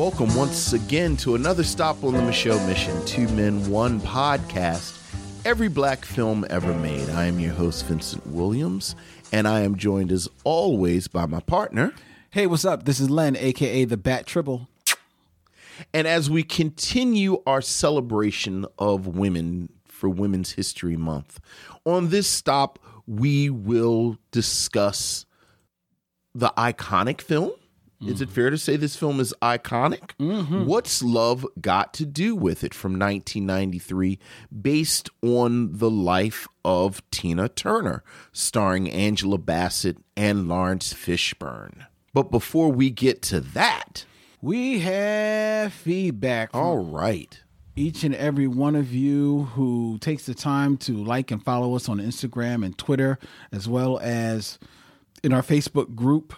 Welcome once again to another stop on the Micheaux Mission Two Men, One podcast. Every black film ever made. I am your host, Vincent Williams, and I am joined as always by my partner. Hey, what's up? This is Len, aka the Bat Tribble. And as we continue our celebration of women for Women's History Month, on this stop, we will discuss the iconic film. Is it fair to say this film is iconic? Mm-hmm. What's Love Got to Do with It from 1993, based on the life of Tina Turner, starring Angela Bassett and Laurence Fishburne. But before we get to that, We have feedback all right. each and every one of you who takes the time to like and follow us on Instagram and Twitter, as well as in our Facebook group,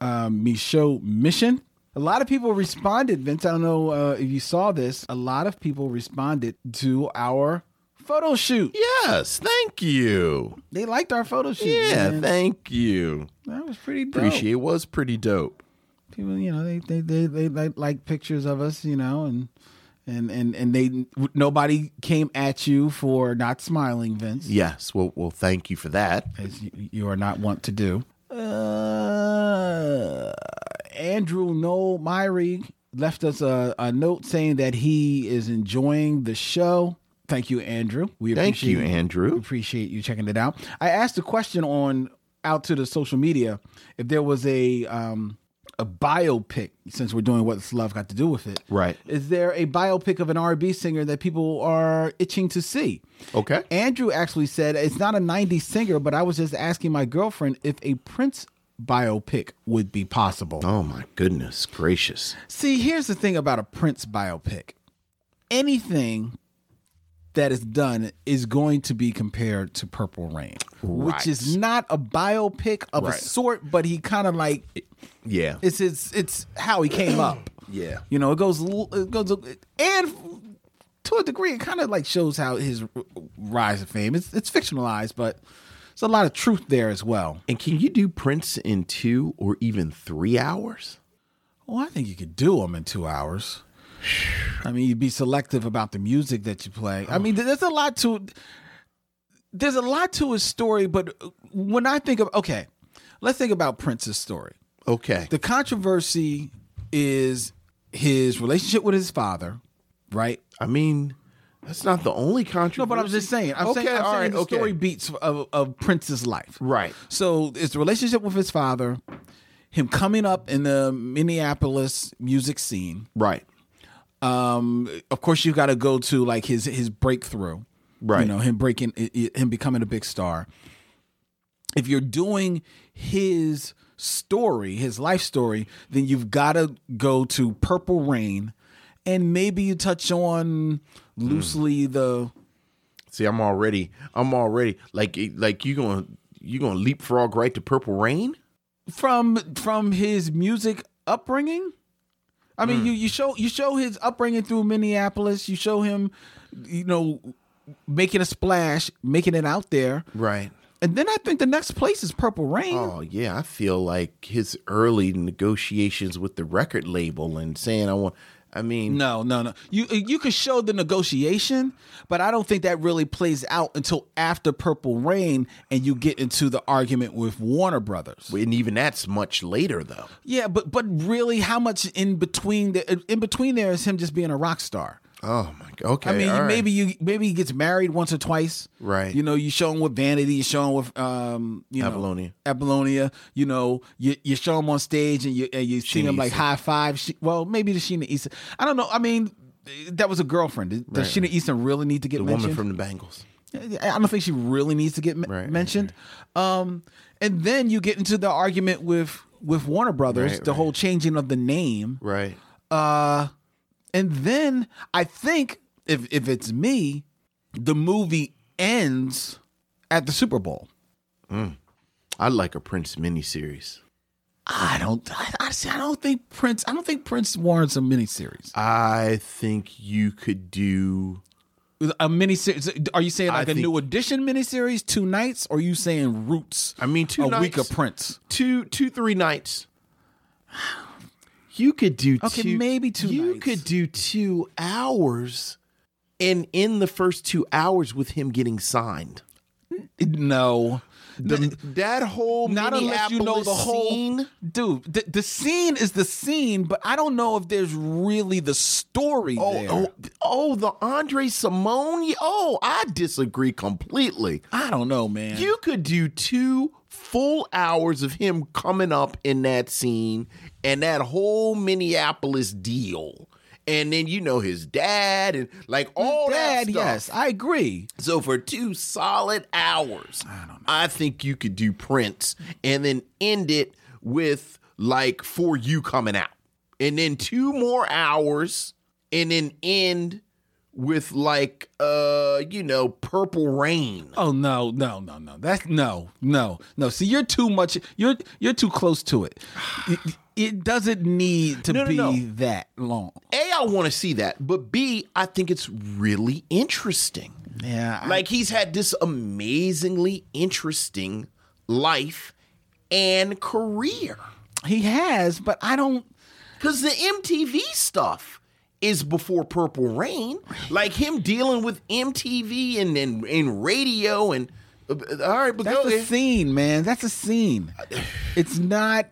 um, Micheaux Mission. A lot of people responded, Vince. I don't know uh, if you saw this. A lot of people responded to our photo shoot. Yes, thank you. They liked our photo shoot. Yeah, man. thank you. that was pretty dope. Appreciate it. Was pretty dope. people you know they they they, they like, like pictures of us you know and and and and they nobody came at you for not smiling vince Yes, well, well, thank you for that. as you, you are not wont to do uh andrew noel myrie left us a, a note saying that he is enjoying the show thank you andrew we Thank appreciate you, Andrew. appreciate you checking it out. I asked a question on out to the social media if there was a um a biopic since we're doing what's love got to do with it. Right. Is there a biopic of an R&B singer that people are itching to see? Okay. Andrew actually said it's not a 90s singer, but I was just asking my girlfriend if a Prince biopic would be possible. Oh my goodness gracious. See, here's the thing about a Prince biopic. Anything that is done is going to be compared to Purple Rain, which is not a biopic of Right. a sort, but he kind of like Yeah. it's it's it's how he came up. Yeah. You know, it goes it goes and to a degree it kind of like shows how his rise of fame. It's it's fictionalized, but there's a lot of truth there as well. And can you do Prince in two or even three hours? Well, I think you could do them in two hours. I mean, you'd be selective about the music that you play. I mean, there's a lot to there's a lot to his story, but when I think of okay, let's think about Prince's story. Okay. The controversy is his relationship with his father, right? I mean, that's not the only controversy. No, but I'm just saying. I'm okay, saying, I'm all saying right, the okay. story beats of, of Prince's life. Right. So it's the relationship with his father, him coming up in the Minneapolis music scene. Right. Um, of course, you got to go to like his his breakthrough, Right. You know, him breaking, him becoming a big star. If you're doing his story, his life story, then you've got to go to Purple Rain, and maybe you touch on loosely the See, I'm already, I'm already like, like you gonna, you gonna leapfrog right to Purple Rain? from from his music upbringing. I mean, hmm. you you show you show his upbringing through Minneapolis. You show him, you know, making a splash, making it out there, Right. and then I think the next place is Purple Rain. Oh yeah, I feel like his early negotiations with the record label and saying I want. I mean, No, no, no. You you could show the negotiation, but I don't think that really plays out until after Purple Rain, and you get into the argument with Warner Brothers. and even that's much later though. Yeah, but but really, how much in between the in between there is him just being a rock star? Oh my god. Okay. I mean, you, right. maybe you maybe he gets married once or twice, Right. You know, you show him with Vanity, you show him with um, you know, Apollonia. Apollonia. You know, you you show him on stage and you and you see him like high five. She, well, maybe the Sheena Easton. I don't know. I mean, that was a girlfriend. Does Right. Sheena Easton really need to get the mentioned? woman from the Bangles. I don't think she really needs to get Right, mentioned. Um, and then you get into the argument with with Warner Brothers, the whole changing of the name. Right. Uh, and then I think if if it's me, the movie ends at the Super Bowl. Mm. I like a Prince miniseries. I don't. I, I, see, I don't think Prince. I don't think Prince warrants a miniseries. I think you could do. A miniseries. Are you saying like a think- new edition miniseries, two nights, or are you saying Roots? I mean, two a nights, week of Prince. two, two, three nights. You could do Okay, two, maybe two You nights. could do two hours, and in the first two hours with him getting signed. No, the, That whole not unless you know the whole scene, dude. The, the scene is the scene, but I don't know if there's really the story Oh, there. oh, oh, the André Cymone. Oh, I disagree completely. I don't know, man. You could do two full hours of him coming up in that scene and that whole Minneapolis deal. And then you know his dad and like all that stuff. yes, I agree. So for two solid hours, I, think you could do Prince and then end it with like for you coming out. And then two more hours and then end with like uh you know purple rain. Oh no, no, no, no. That's no, no, no. See, you're too much. You're you're too close to it. It, it doesn't need to No, no, be no. that long. A, I want to see that, but B, I think it's really interesting. Yeah, I- Like he's had this amazingly interesting life and career. he has, but I don't. Because the MTV stuff is before Purple Rain. Like him dealing with MTV and and, and radio and uh, all right, but That's go a scene, man. That's a scene. It's not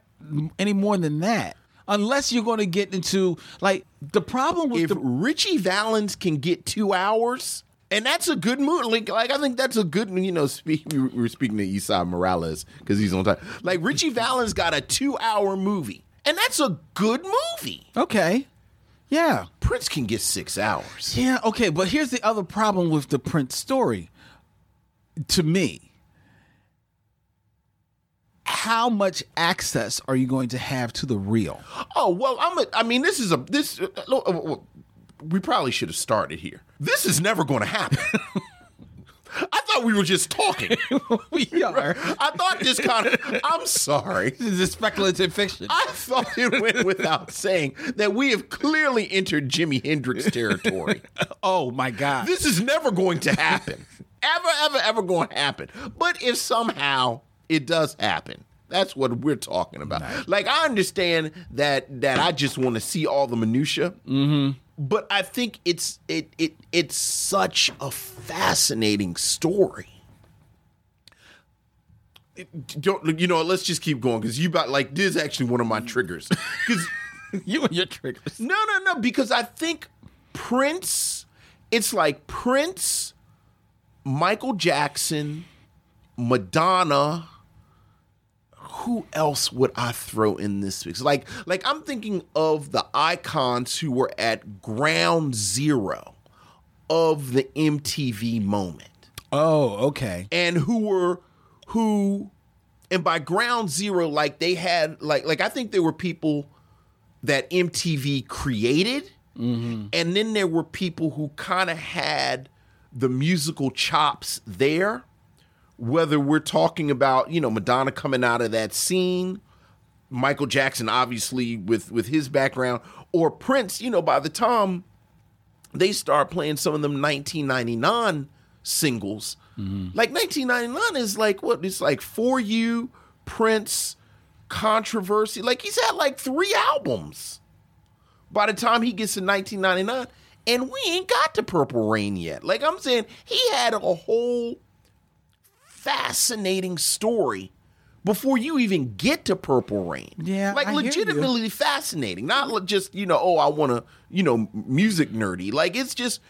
any more than that. Unless you're going to get into like the problem with If the Ritchie Valens can get two hours, and that's a good movie. Like, like I think that's a good. You know, speak, we were- we were speaking to Esai Morales because he's on time. Like Ritchie Valens got a two-hour movie, and that's a good movie. okay, yeah, Prince can get six hours. yeah, okay. But here's the other problem with the Prince story. To me, how much access are you going to have to the real? Oh well, I'm. A, I mean, this is a this. Uh, uh, uh, we probably should have started here. This is never going to happen. I thought we were just talking. we are. I thought this kind of. I'm sorry. This is speculative fiction. I thought it went without saying that we have clearly entered Jimi Hendrix territory. oh my god. this is never going to happen. Ever, ever, ever going to happen. But if somehow it does happen, that's what we're talking about. Like I understand that that I just want to see all the minutia. Mm-hmm. But I think it's it it it's such a fascinating story. It- don't you know? Let's just keep going because you about like this is actually one of my triggers. Because you and your triggers. no, no, no. Because I think Prince, it's like Prince, Michael Jackson, Madonna. Who else would I throw in this mix? Like, like I'm thinking of the icons who were at ground zero of the MTV moment Oh, okay. and who were who and by ground zero like they had like like i think there were people that mtv created mm-hmm. and then there were people who kind of had the musical chops there whether we're talking about you know madonna coming out of that scene michael jackson obviously with with his background or prince you know by the time they start playing some of them 1999 singles. Mm-hmm. Like 1999 is like what? It's like for you, Prince, controversy. Like he's had like three albums by the time he gets to 1999, and we ain't got to Purple Rain yet. Like I'm saying, he had a whole fascinating story before you even get to Purple Rain. Yeah, like I legitimately fascinating. Not just you know, oh, I want to you know, music nerdy. Like it's just.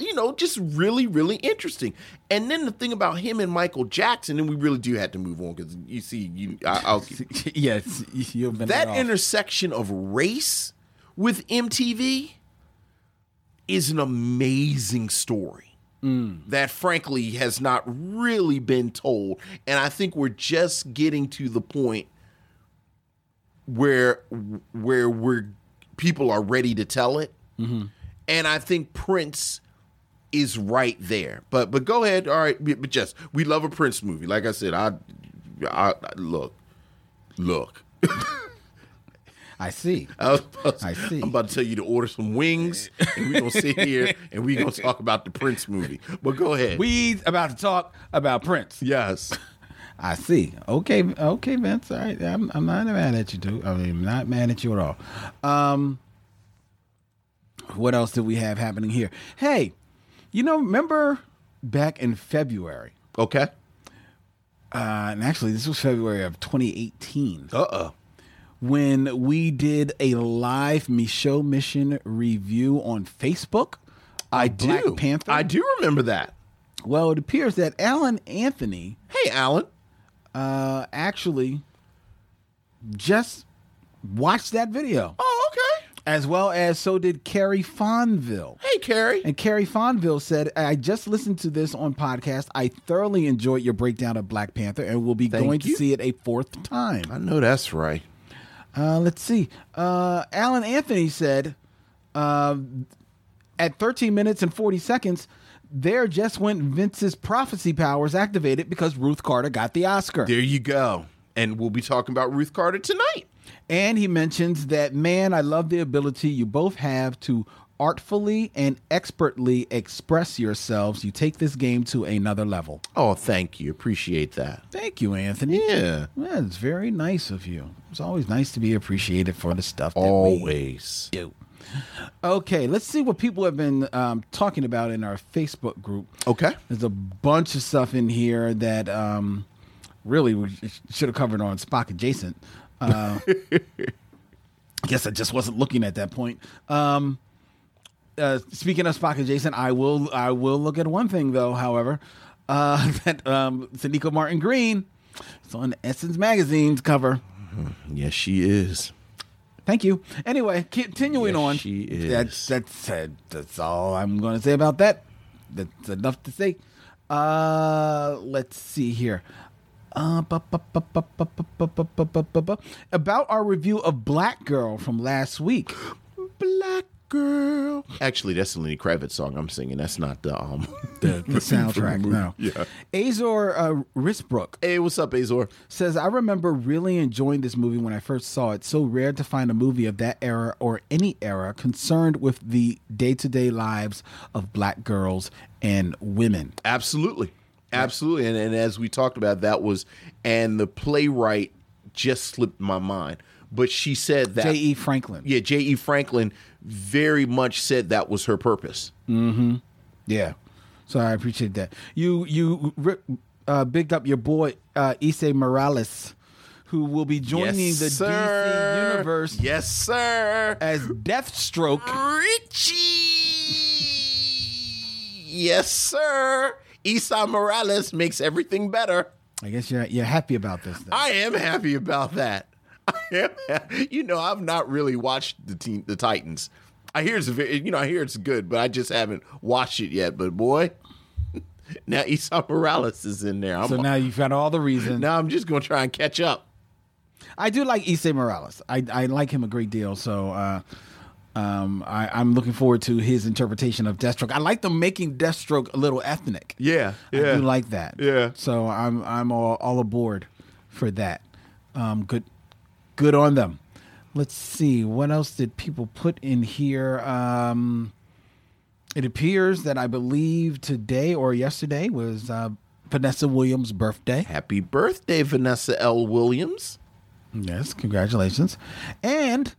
You know, just really, really interesting. And then the thing about him and Michael Jackson, and we really do have to move on because you see, you, I, I'll yes, you've been that intersection of race with MTV is an amazing story. Mm. that frankly has not really been told. And I think we're just getting to the point where where we're people are ready to tell it. Mm-hmm. And I think Prince is right there. But but go ahead. All right, but just we love a Prince movie. Like I said, I I, I look. Look. I see. I, was about to- I see. I'm about to tell you to order some wings, and we're gonna sit here and we're gonna talk about the Prince movie. But go ahead. We about to talk about Prince. yes. I see. Okay, okay, Vince. All right, I'm, I'm not mad at you, dude. I mean, I'm not mad at you at all. Um, what else did we have happening here? Hey, you know, remember back in February, Okay. uh, and actually this was February of 2018, Uh uh when we did a live Micheaux Mission review on Facebook. I of Black do. Panther. I do remember that. Well, it appears that Alan Anthony Hey, Alan. uh, actually just watched that video. Oh, okay. as well as so did Carrie Fonville. Hey, Carrie. And Carrie Fonville said, I just listened to this on podcast. I thoroughly enjoyed your breakdown of Black Panther and will be Thank going you. to see it a fourth time. I know that's right. Uh, let's see. Uh, Alan Anthony said, um, at 13 minutes and 40 seconds, there just went Vince's prophecy powers activated because Ruth Carter got the Oscar. There you go. And we'll be talking about Ruth Carter tonight. And he mentions that, man, I love the ability you both have to artfully and expertly express yourselves. You take this game to another level. Oh, thank you. Appreciate that. Thank you, Anthony. Yeah. Yeah, it's very nice of you. It's always nice to be appreciated for the stuff that we Always. do. Okay, let's see what people have been um, talking about in our Facebook group. Okay. There's a bunch of stuff in here that um, really we should have covered on Spock Adjacent. Uh, I guess I just wasn't looking at that point. Um, uh, speaking of Spock Adjacent, I will I will look at one thing though. However, uh, that um, Martin-Green is on Essence magazine's cover. Yes, she is. Thank you. Anyway, continuing yes, on. She is. That's that's that's all I'm going to say about that. That's enough to say. Uh, let's see here. Uh, bu- bu- bu- about our review of Black Girl from last week. Black girl. Actually, that's the Lenny Kravitz song I'm singing. That's not the um The, the soundtrack. no. Yeah. Azor uh, Risbrook Hey, what's up, Azor? says, I remember really enjoying this movie when I first saw it. So rare to find a movie of that era or any era concerned with the day to day lives of black girls and women. Absolutely. Absolutely. And, and as we talked about, that was, and the playwright just slipped my mind. But she said that. J.E. Franklin. Yeah, J.E. Franklin very much said that was her purpose. Mhm. Yeah. So I appreciate that. You you uh, bigged up your boy uh, Esai Morales, who will be joining the DC universe Yes, sir. as Deathstroke. Richie. Yes, sir. Esai Morales makes everything better. I guess you're you're happy about this. Then. I am happy about that. Am. You know, I've not really watched the team, the Titans. I hear it's very, you know, I hear it's good, but I just haven't watched it yet. But boy, now Esai Morales is in there. I'm, so now you've got all the reason. now I'm just gonna try and catch up. I do like Esai Morales. I, I like him a great deal. So uh, um, I, I'm looking forward to his interpretation of Deathstroke. I like them making Deathstroke a little ethnic. Yeah, I do like that. Yeah. So I'm I'm all, all aboard for that. Um, good good on them. Let's see what else did people put in here. Um, it appears that I believe today or yesterday was uh, Vanessa Williams' birthday. Happy birthday, Vanessa L. Williams. Yes, congratulations. And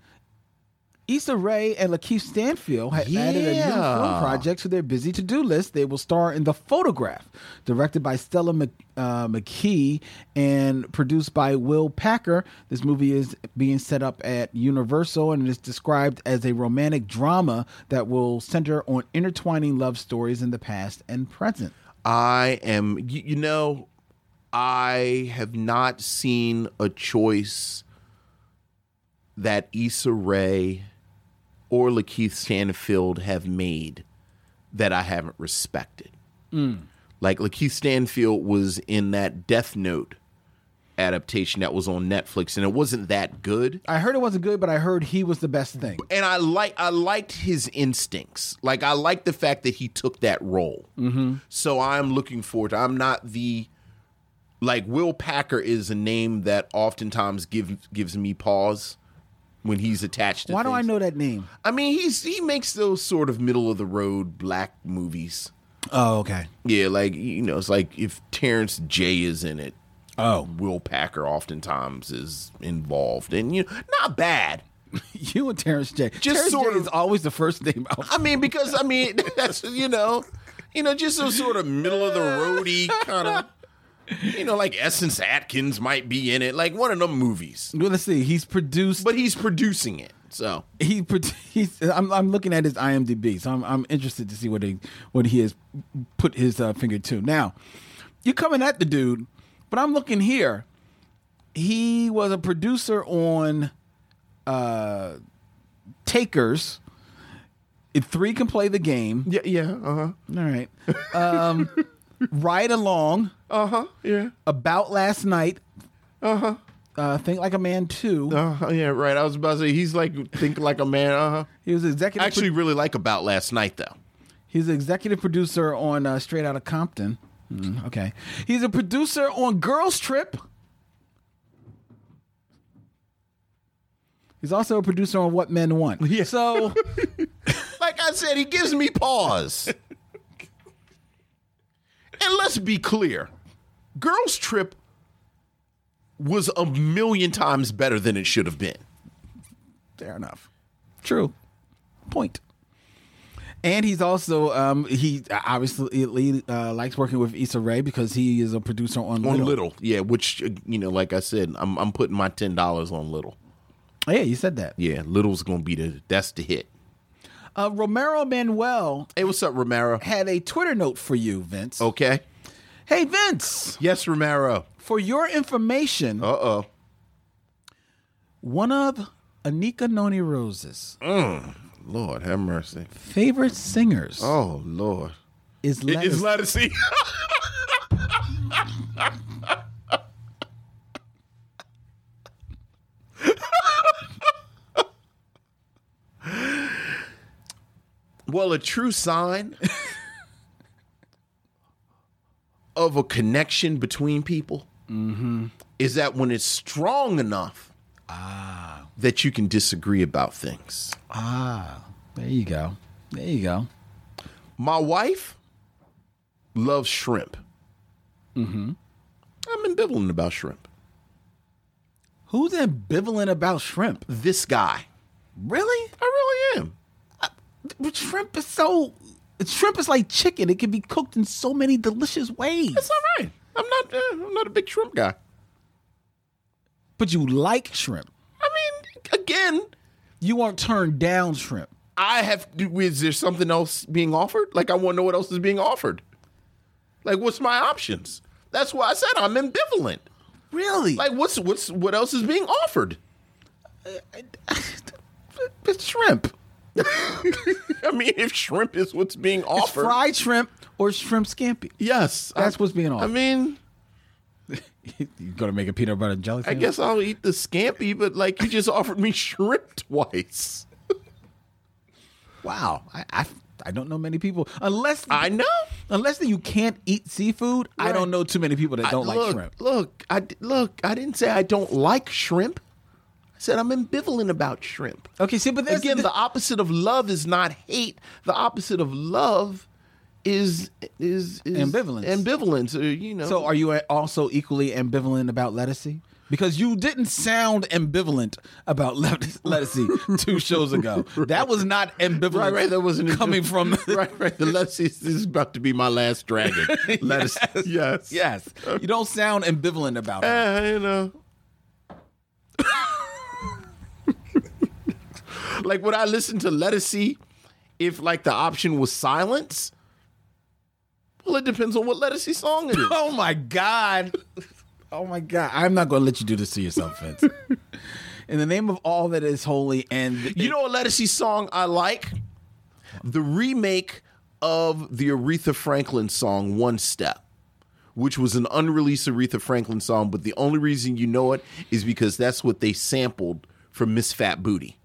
Issa Rae and Lakeith Stanfield have added a new film project to their busy to-do list. They will star in The Photograph, directed by Stella Mc, uh, McKee and produced by Will Packer. This movie is being set up at Universal and is described as a romantic drama that will center on intertwining love stories in the past and present. I am, you, you know, I have not seen a choice that Issa Rae or Lakeith Stanfield have made that I haven't respected. Like Lakeith Stanfield was in that Death Note adaptation that was on Netflix, and it wasn't that good. I heard it wasn't good, but I heard he was the best thing. And I like I liked his instincts. Like I liked the fact that he took that role. Mm-hmm. So I'm looking forward. to I'm not the like Will Packer is a name that oftentimes gives gives me pause when he's attached to Why do I things. know that name? I mean, he's he makes those sort of middle of the road black movies. Oh, okay. Yeah, like you know, it's like if Terrence J is in it, Oh, Will Packer oftentimes is involved, and you know, not bad. you and Terrence J. Just Terrence sort J of- is always the first name out. I mean, because I mean, that's you know, you know, just those sort of middle of the roady kind of, you know, like Essence Atkins might be in it, like one of them movies, Well, let's see. He's produced. but he's producing it, so he he's. I'm, I'm looking at his IMDb, so I'm I'm interested to see what he what he has put his uh, finger to. Now, you're coming at the dude, but I'm looking here. He was a producer on uh Takers. If three can play the game, yeah, yeah, uh huh, all right. Um, ride along. uh huh, yeah, About last night. Uh-huh. Uh Think Like a Man too. uh huh, yeah, right. I was about to say he's like think like a man, uh huh. He was executive. I actually really like about last night though. He's an executive producer on uh, Straight Outta Compton. Mm, okay. He's a producer on Girls Trip. He's also a producer on What Men Want. Yeah. So Like I said, he gives me pause. and let's be clear Girls Trip was a million times better than it should have been. fair enough. True. Point. And he's also um, he obviously uh, likes working with Issa Rae because he is a producer on, On Little. Little, yeah, which, uh, you know, like I said, I'm, I'm putting my $10 on Little. Oh, yeah, you said that. Yeah, Little's going to be the, that's the hit. Uh, Romero Manuel Hey, what's up, Romero? had a Twitter note for you, Vince. Okay. Hey, Vince, Yes, Romero. for your information, Uh oh. one of Anika Noni Rose's Lord, have mercy. favorite singers Oh, Lord. is It is Lettuce. Ledisi. Well, a true sign of a connection between people is that when it's strong enough ah. that you can disagree about things. Ah, there you go. There you go. My wife loves shrimp. Mm-hmm. I'm ambivalent about shrimp. Who's ambivalent about shrimp? This guy. Really? I really am. But shrimp is so. Shrimp is like chicken. It can be cooked in so many delicious ways. That's all right. I'm not. Uh, I'm not a big shrimp guy. But you like shrimp. I mean, again, You won't turn down shrimp. I have. Is there something else being offered? Like, I want to know what else is being offered. Like, what's my options? That's why I said I'm ambivalent. Really? Like, what's what's what else is being offered? it's shrimp. I mean, if shrimp is what's being offered, It's fried shrimp or shrimp scampi. yes, That's I- what's being offered. I mean, You're gonna make a peanut butter and jelly. I guess I'll eat the scampi, but like you just offered me shrimp twice. Wow. I, I I don't know many people unless I know. unless that you can't eat seafood. I don't know too many people that don't I- like look, shrimp. Look, I look. I didn't say I don't like shrimp. Said I'm ambivalent about shrimp. Okay, see, but Again, the opposite of love is not hate. The opposite of love is is, is Ambivalence. Ambivalence, or you know. So are you also equally ambivalent about Ledisi? Because you didn't sound ambivalent about lettuce, Ledisi two shows ago. That was not ambivalent. right, right. That wasn't coming from right, right. The lettuce is, is about to be my last dragon. Lettuce, yes, yes. You don't sound ambivalent about it. Uh, you know. like would I listen to Ledisi if like the option was silence? Well, it depends on what Ledisi song it is. Oh my god. Oh my god. I'm not going to let you do this to yourself, Vince. In the name of all that is holy and you know a Ledisi song I like? The remake of the Aretha Franklin song One Step, which was an unreleased Aretha Franklin song, but the only reason you know it is because that's what they sampled from Miss Fat Booty.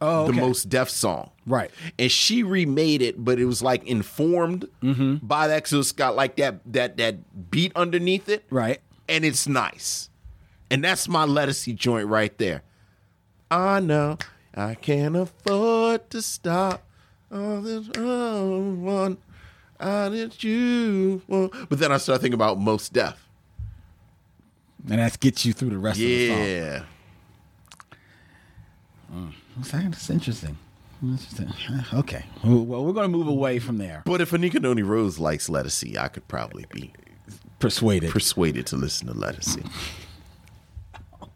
Oh, The Mos Def song. Right. And she remade it, but it was like informed Mm-hmm. by that. So it's got like that that that beat underneath it. Right. And it's nice. And that's my Ledisi joint right there. I know I can't afford to stop. All this one, I did you want. But then I start thinking about Mos Def. And that gets you through the rest of the song. Yeah. Okay, That's interesting. Interesting. Okay. Well, we're going to move away from there. But if Anika Noni Rose likes Ledisi, I could probably be Persuaded. persuaded to listen to Ledisi.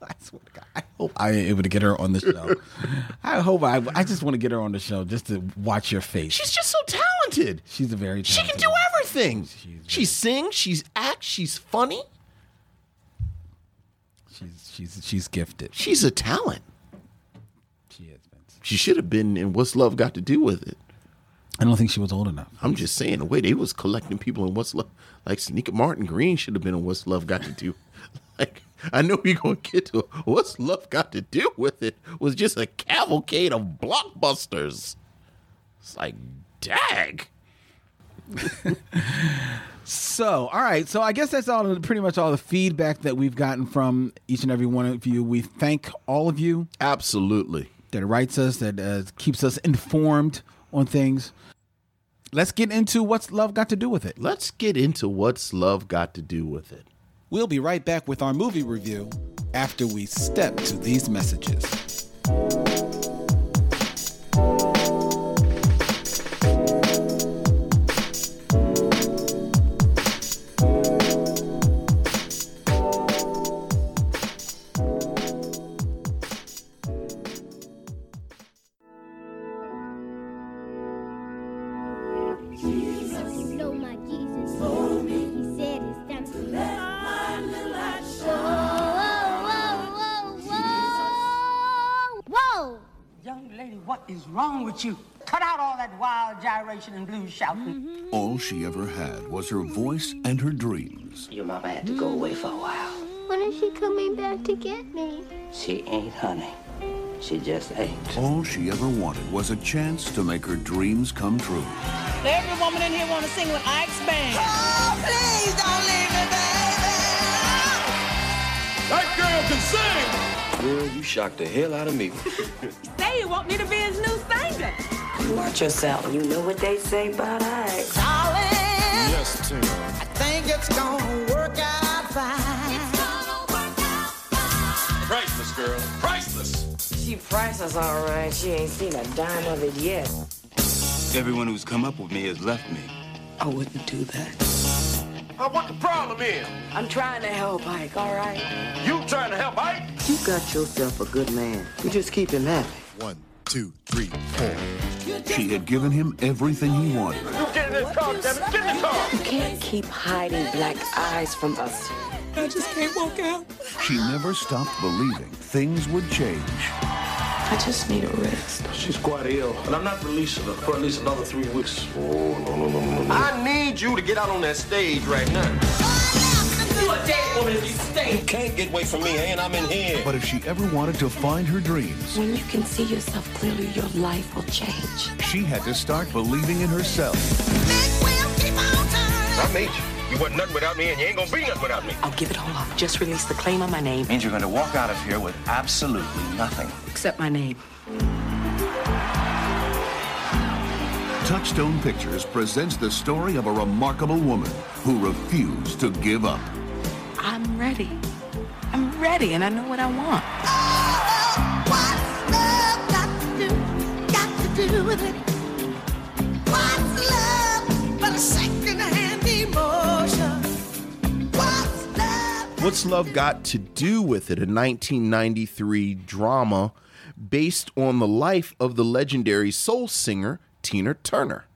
I swear to God, I hope I am able to get her on the show. I hope I. I just want to get her on the show just to watch your face. She's just so talented. She's a very. She can do woman. everything. She's She sings, she's acts, she's funny. She's she's she's gifted. She's a talent. She is. Vince. She should have been in What's Love Got to Do with It. I don't think she was old enough. I'm just saying the way they was collecting people in What's Love, like Sonequa Martin-Green should have been in What's Love Got to Do. like I know you're gonna get to What's Love Got to Do with It was just a cavalcade of blockbusters. It's like, dag. So, all right. So, I guess that's all. Pretty much all the feedback that we've gotten from each and every one of you. We thank all of you Absolutely. That writes us, that uh, keeps us informed on things. Let's get into what's love got to do with it. Let's get into What's Love Got to Do with It. We'll be right back with our movie review after we step to these messages. Wild and blues shouting. Mm-hmm. All she ever had was her voice and her dreams. Your mama had to go away for a while. When is she coming back to get me? She ain't, honey. She just ain't. All she ever wanted was a chance to make her dreams come true. Every woman in here want to sing with Ike's band. Oh, please don't leave me, baby. That girl, you shocked the hell out of me. Say you want me to be his new singer. You Watch yourself. You know what they say about Ike. Darling, Yes, Tim. I think it's gonna work out fine. Priceless, girl. Priceless. She priceless, all right. She ain't seen a dime of it yet. Everyone who's come up with me has left me. I wouldn't do that. Uh, what the problem is? I'm trying to help Ike, all right? You trying to help Ike? You got yourself a good man. You just keep him happy. One, two, three, four. She had given him everything he wanted. You get in this car, damn it. Get in the car. You can't keep hiding black eyes from us. I just can't walk out. She never stopped believing things would change. I just need a rest. She's quite ill, and I'm not releasing her for at least another three weeks. Oh, no, no, no, no, no. I need you to get out on that stage right now. You a dead woman if you stay. You can't get away from me, and I'm in here. But if she ever wanted to find her dreams, When you can see yourself clearly, your life will change. she had to start believing in herself. I made you. You wasn't nothing without me, and you ain't gonna be nothing without me. I'll give it all up. Just release the claim on my name. Means you're going to walk out of here with absolutely nothing. Except my name. Touchstone Pictures presents the story of a remarkable woman who refused to give up. I'm ready. I'm ready, and I know what I want. Ah! What's Love Got to Do with It? A 1993 drama based on the life of the legendary soul singer Tina Turner.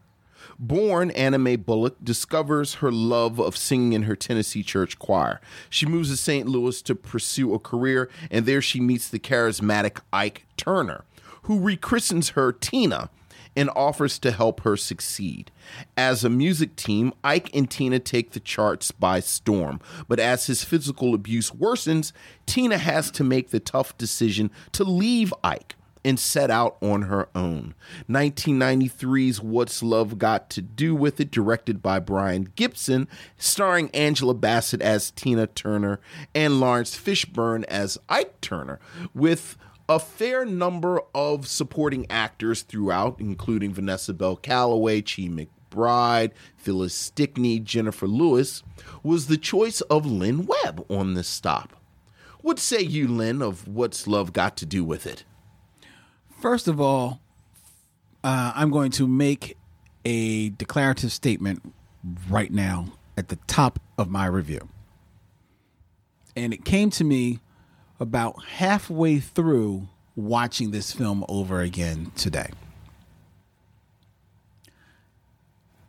Born Anna Mae Bullock discovers her love of singing in her Tennessee church choir. She moves to St. Louis to pursue a career, and there she meets the charismatic Ike Turner, who rechristens her Tina and offers to help her succeed. As a music team, Ike and Tina take the charts by storm, but as his physical abuse worsens, Tina has to make the tough decision to leave Ike and set out on her own. 1993's What's Love Got to Do with It, directed by Brian Gibson, starring Angela Bassett as Tina Turner and Laurence Fishburne as Ike Turner, with a fair number of supporting actors throughout, including Vanessa Bell Calloway, Chi McBride, Phyllis Stickney, Jennifer Lewis, was the choice of Len Webb on this stop. What say you, Lynn, of What's Love Got to Do with It? First of all, uh, I'm going to make a declarative statement right now at the top of my review. And it came to me about halfway through watching this film over again today.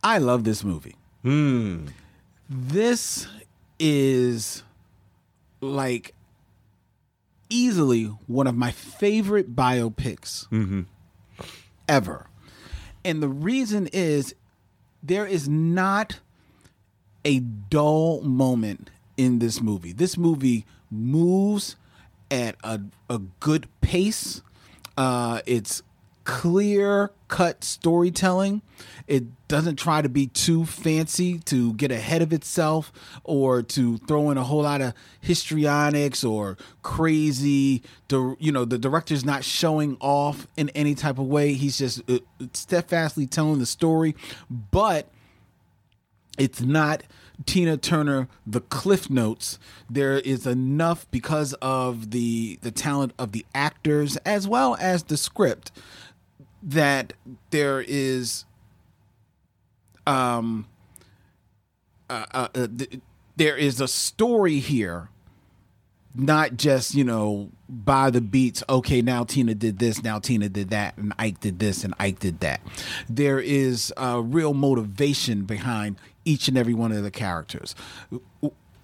I love this movie. Hmm. This is like easily one of my favorite biopics mm-hmm. ever. And the reason is there is not a dull moment in this movie. This movie moves at a, a good pace. Uh, it's clear cut storytelling. It doesn't try to be too fancy to get ahead of itself or to throw in a whole lot of histrionics or crazy. You know the director's not showing off in any type of way. He's just uh, steadfastly telling the story, but it's not Tina Turner the cliff notes there is enough because of the the talent of the actors as well as the script that there is um uh, uh, uh, th- there is a story here not just you know by the beats okay now tina did this now tina did that and ike did this and ike did that. There is a real motivation behind each and every one of the characters.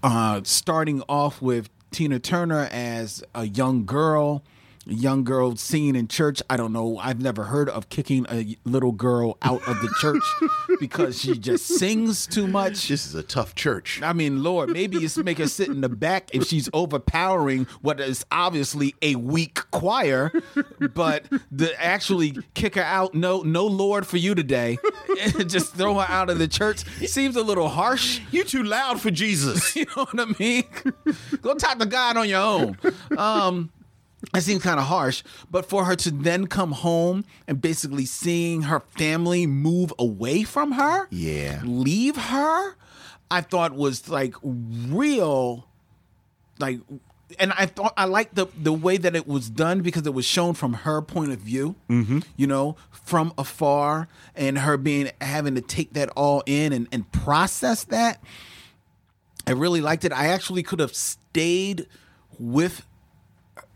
Uh, starting off with tina turner as a young girl young girl singing in church i don't know i've never heard of kicking a little girl out of the church because she just sings too much This is a tough church. I mean, Lord, maybe it's make her sit in the back if she's overpowering what is obviously a weak choir, but to actually kick her out, no, no Lord for you today, just throw her out of the church seems a little harsh. You too loud for Jesus. You know what I mean? Go talk to God on your own. Um, it seems kind of harsh, but for her to then come home and basically seeing her family move away from her, Yeah. leave her, I thought was like real, like, and I thought I liked the the way that it was done because it was shown from her point of view, mm-hmm. you know, from afar, and her being having to take that all in and, and process that. I really liked it. I actually could have stayed with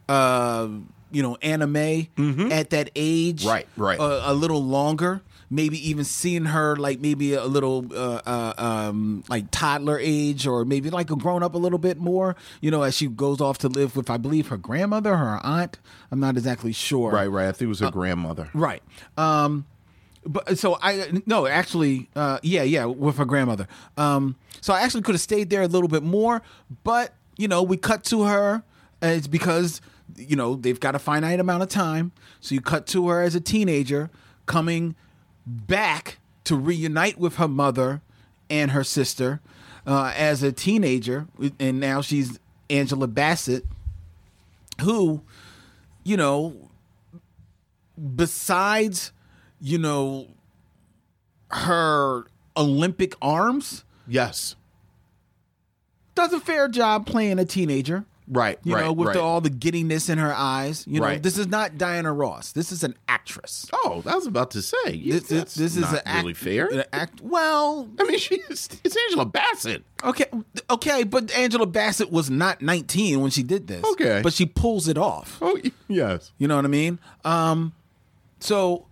uh, you know, Anna Mae at that age, Right, right. uh, a little longer. Maybe even seeing her like maybe a little uh, uh, um, like toddler age, or maybe like a grown up a little bit more. You know, as she goes off to live with, I believe, her grandmother, her aunt. I'm not exactly sure. Right, right. I think it was her grandmother. Right. Um but so I no actually uh yeah yeah with her grandmother. Um so I actually could have stayed there a little bit more, but you know, we cut to her and it's because you know, they've got a finite amount of time. So you cut to her as a teenager coming back to reunite with her mother and her sister uh, as a teenager and now she's Angela Bassett who you know besides you know her olympic arms Yes. does a fair job playing a teenager Right, you right, know with right. the, all the giddiness in her eyes you know Right. this is not diana ross this is an actress Oh, I was about to say. this, this, this is not an act, really fair. an act well I mean, she's it's Angela Bassett. okay okay but angela bassett was not 19 when she did this Okay. but she pulls it off Oh, yes. You know what I mean? Um, so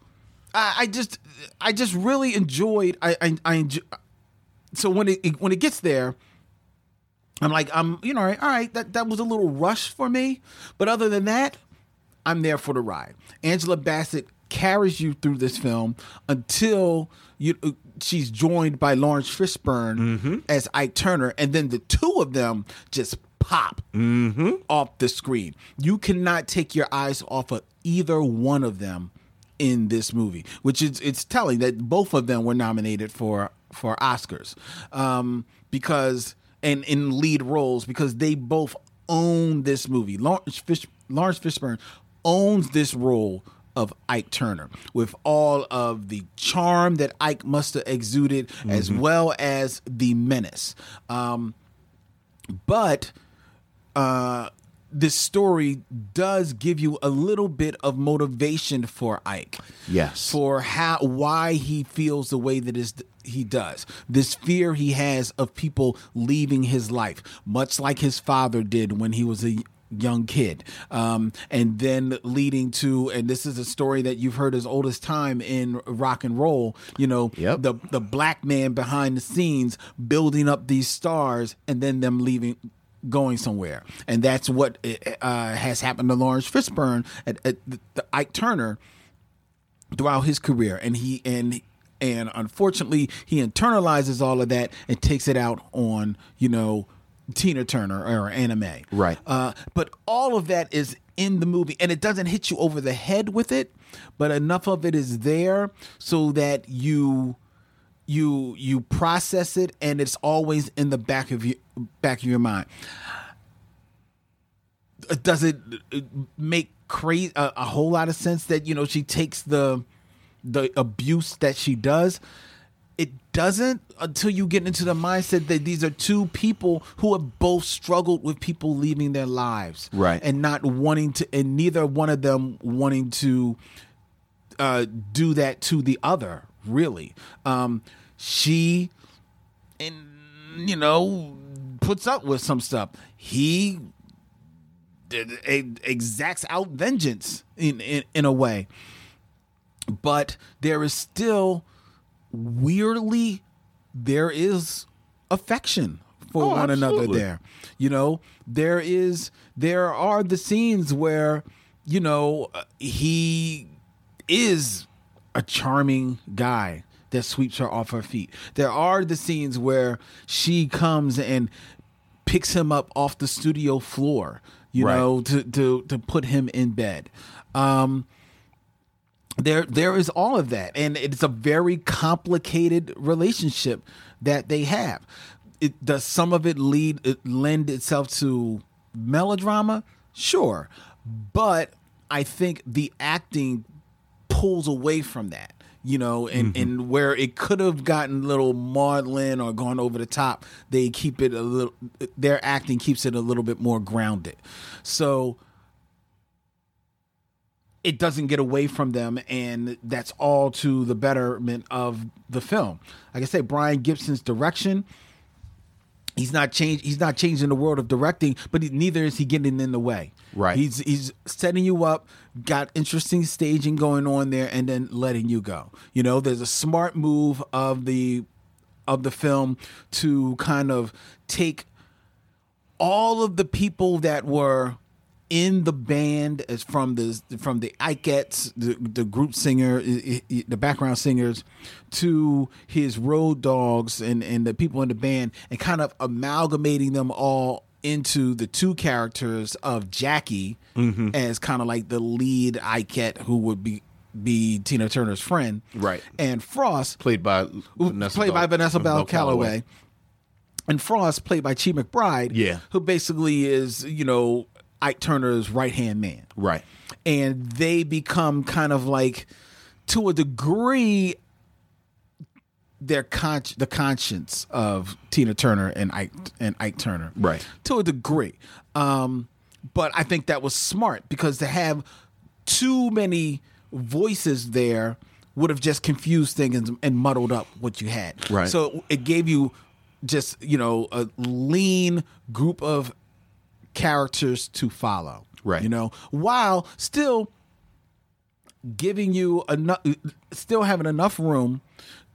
I, I just I just really enjoyed I I, I enjoy, so when it when it gets there. I'm like, I'm, you know, all right, all right, that, that was a little rush for me. But other than that, I'm there for the ride. Angela Bassett carries you through this film until you uh, she's joined by Laurence Fishburne mm-hmm. as Ike Turner, and then the two of them just pop mm-hmm. off the screen. You cannot take your eyes off of either one of them in this movie, which is it's telling that both of them were nominated for for Oscars um, because and in lead roles because they both own this movie. Laurence Fish, Laurence Fishburne owns this role of Ike Turner with all of the charm that Ike must have exuded, as well as the menace. Um, but uh, this story does give you a little bit of motivation for Ike. Yes. For how why he feels the way that is he does. This fear he has of people leaving his life, much like his father did when he was a young kid um, and then leading to and this is a story that you've heard as old as time in rock and roll you know Yep. the the black man behind the scenes building up these stars and then them leaving going somewhere and that's what uh, has happened to Laurence Fishburne at, at the, the Ike Turner throughout his career and he and and unfortunately he internalizes all of that and takes it out on you know Tina Turner or Anna Mae Right. uh, but all of that is in the movie and it doesn't hit you over the head with it but enough of it is there so that you you you process it and it's always in the back of your back of your mind does it uh, make crazy a, a whole lot of sense that you know she takes the the abuse that she does it doesn't until you get into the mindset that these are two people who have both struggled with people leaving their lives Right. and not wanting to and neither one of them wanting to uh do that to the other really. Um she and you know puts up with some stuff. He did- exacts out vengeance in, in in a way but there is still weirdly there is affection for Oh, one another there. You know there is there are the scenes where you know he is a charming guy that sweeps her off her feet. There are the scenes where she comes and picks him up off the studio floor you Right. know to to to put him in bed. Um there there is all of that and it's a very complicated relationship that they have. It does some of it lead it lend itself to melodrama? Sure but i think the acting pulls away from that you know and mm-hmm. and where it could have gotten a little maudlin or gone over the top they keep it a little their acting keeps it a little bit more grounded. So it doesn't get away from them and that's all to the betterment of the film. Like i say brian gibson's direction he's not change he's not changing the world of directing but he, neither is he getting in the way. Right. he's he's setting you up got interesting staging going on there and then letting you go. You know there's a smart move of the of the film to kind of take all of the people that were in the band as from the from the Ikettes, the, the group singer, the background singers, to his road dogs and and the people in the band, and kind of amalgamating them all into the two characters of Jackie mm-hmm. as kind of like the lead Ikette who would be be Tina Turner's friend, Right. And Frost, Played by Vanessa played by Vanessa Bell Bell Calloway. And Frost, played by Chi McBride, Yeah. who basically is, you know, Ike Turner's right hand man. Right. And they become kind of like, to a degree, their con- the conscience of Tina Turner and Ike and Ike Turner. Right. To a degree. Um, but I think that was smart because to have too many voices there would have just confused things and, and muddled up what you had. Right. So it gave you just, you know, a lean group of characters to follow. Right. You know, while still giving you enough still having enough room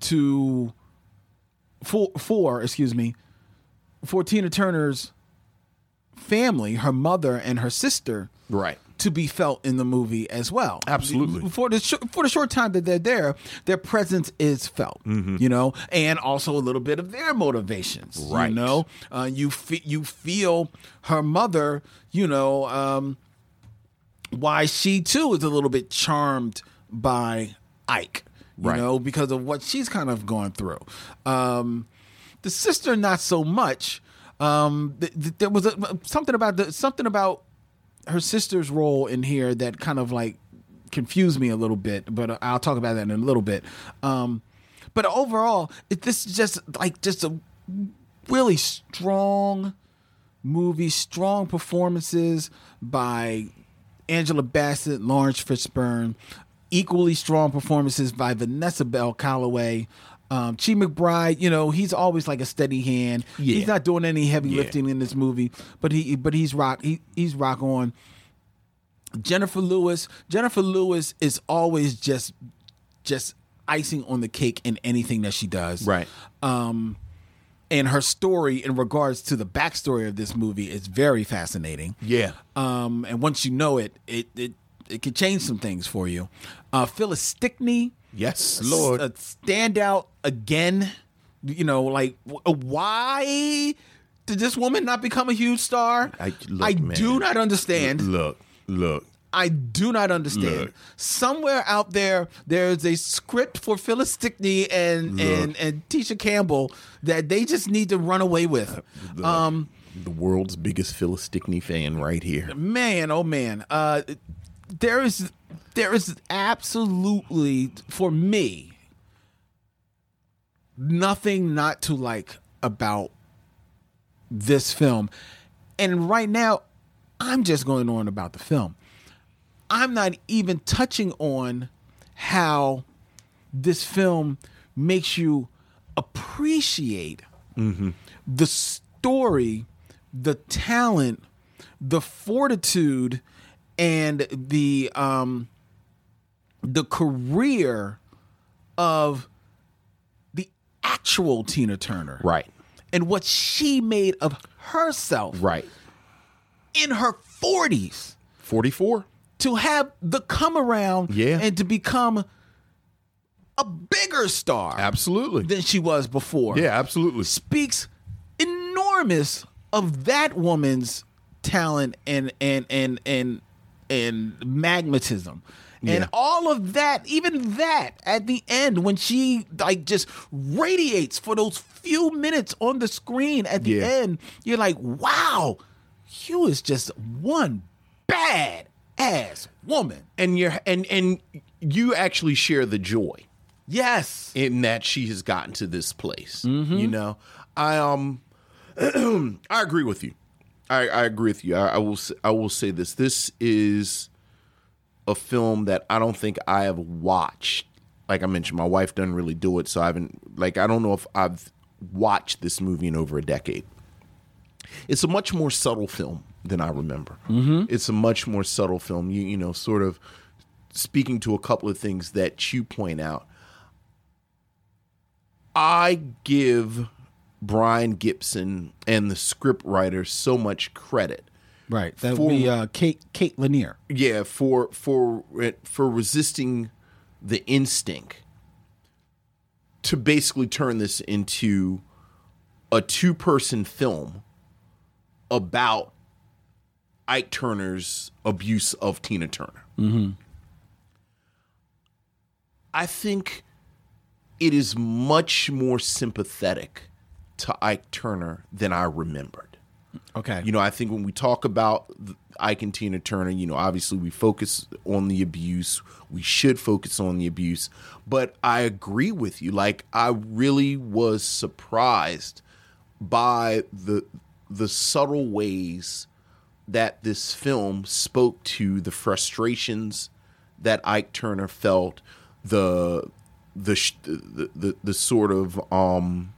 to for for excuse me for Tina Turner's family, her mother and her sister Right. To be felt in the movie as well. Absolutely. For the sh- for the short time that they're there, their presence is felt. Mm-hmm. You know, and also a little bit of their motivations. Right. You know, uh, you fe- you feel her mother. You know, um, why she too is a little bit charmed by Ike. You Right. know, because of what she's kind of going through. Um, the sister, not so much. Um, th- th- there was a, something about the something about her sister's role in here that kind of like confused me a little bit, but I'll talk about that in a little bit. Um, but overall, it, this is just like just a really strong movie, strong performances by Angela Bassett, Laurence Fishburne, equally strong performances by Vanessa Bell Calloway. Um, Chi McBride, you know, he's always like a steady hand. Yeah. He's not doing any heavy Yeah. lifting in this movie, but he but he's rock he, he's rock on. Jennifer Lewis, Jennifer Lewis is always just just icing on the cake in anything that she does. Right. Um and her story in regards to the backstory of this movie is very fascinating. Yeah. Um, and once you know it, it it it can change some things for you. Uh, Phyllis Stickney, Yes, Lord. a standout again. You know, like uh, why did this woman not become a huge star? I- look, I do not understand. Look, look. I do not understand. Look. Somewhere out there, there's a script for Phyllis Stickney and and Look. and Tisha Campbell that they just need to run away with. Um, The world's biggest Phyllis Stickney fan right here. man, oh man, uh, there is there is absolutely for me nothing not to like about this film. And right now, I'm just going on about the film. I'm not even touching on how this film makes you appreciate mm-hmm. the story, the talent, the fortitude, and the um, the career of the actual Tina Turner, Right. and what she made of herself Right. in her 40s 44? to have the come around Yeah. and to become a bigger star Absolutely. than she was before Yeah, absolutely. speaks enormous of that woman's talent and and and and and magnetism and Yeah. all of that even that at the end when she like just radiates for those few minutes on the screen at the Yeah. end you're like wow you is just one bad ass woman And you're and and you actually share the joy yes in that she has gotten to this place. You know, I um, I agree with you. I, I agree with you. I, I will. I will say this. This is a film that I don't think I have watched. Like I mentioned, my wife doesn't really do it, so I haven't. Like I don't know if I've watched this movie in over a decade. It's a much more subtle film than I remember. Mm-hmm. It's a much more subtle film. You you know, sort of speaking to a couple of things that you point out. I give Brian Gibson and the script writer so much credit. right that For- would be uh, kate kate lanier Yeah, for for for resisting the instinct to basically turn this into a two-person film about Ike Turner's abuse of Tina Turner. Mm-hmm. I think it is much more sympathetic to Ike Turner than I remembered. okay You know, I think when we talk about Ike and Tina Turner, you know, obviously we focus on the abuse. We should focus on the abuse. But I agree with you. Like, I really was surprised by the the subtle ways that this film spoke to the frustrations that Ike Turner felt, the the the, the, the sort of um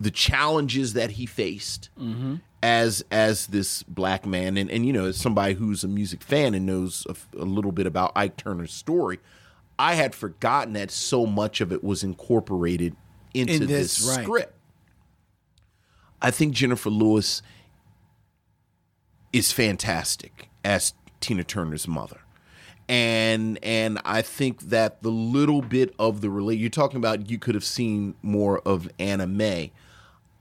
the challenges that he faced mm-hmm. as as this black man and and you know as somebody who's a music fan and knows a little bit about Ike Turner's story I had forgotten that so much of it was incorporated into In this, this, right. script I think Jennifer Lewis is fantastic as Tina Turner's mother. And and I think that the little bit of the relate you're talking about you could have seen more of Anna Mae.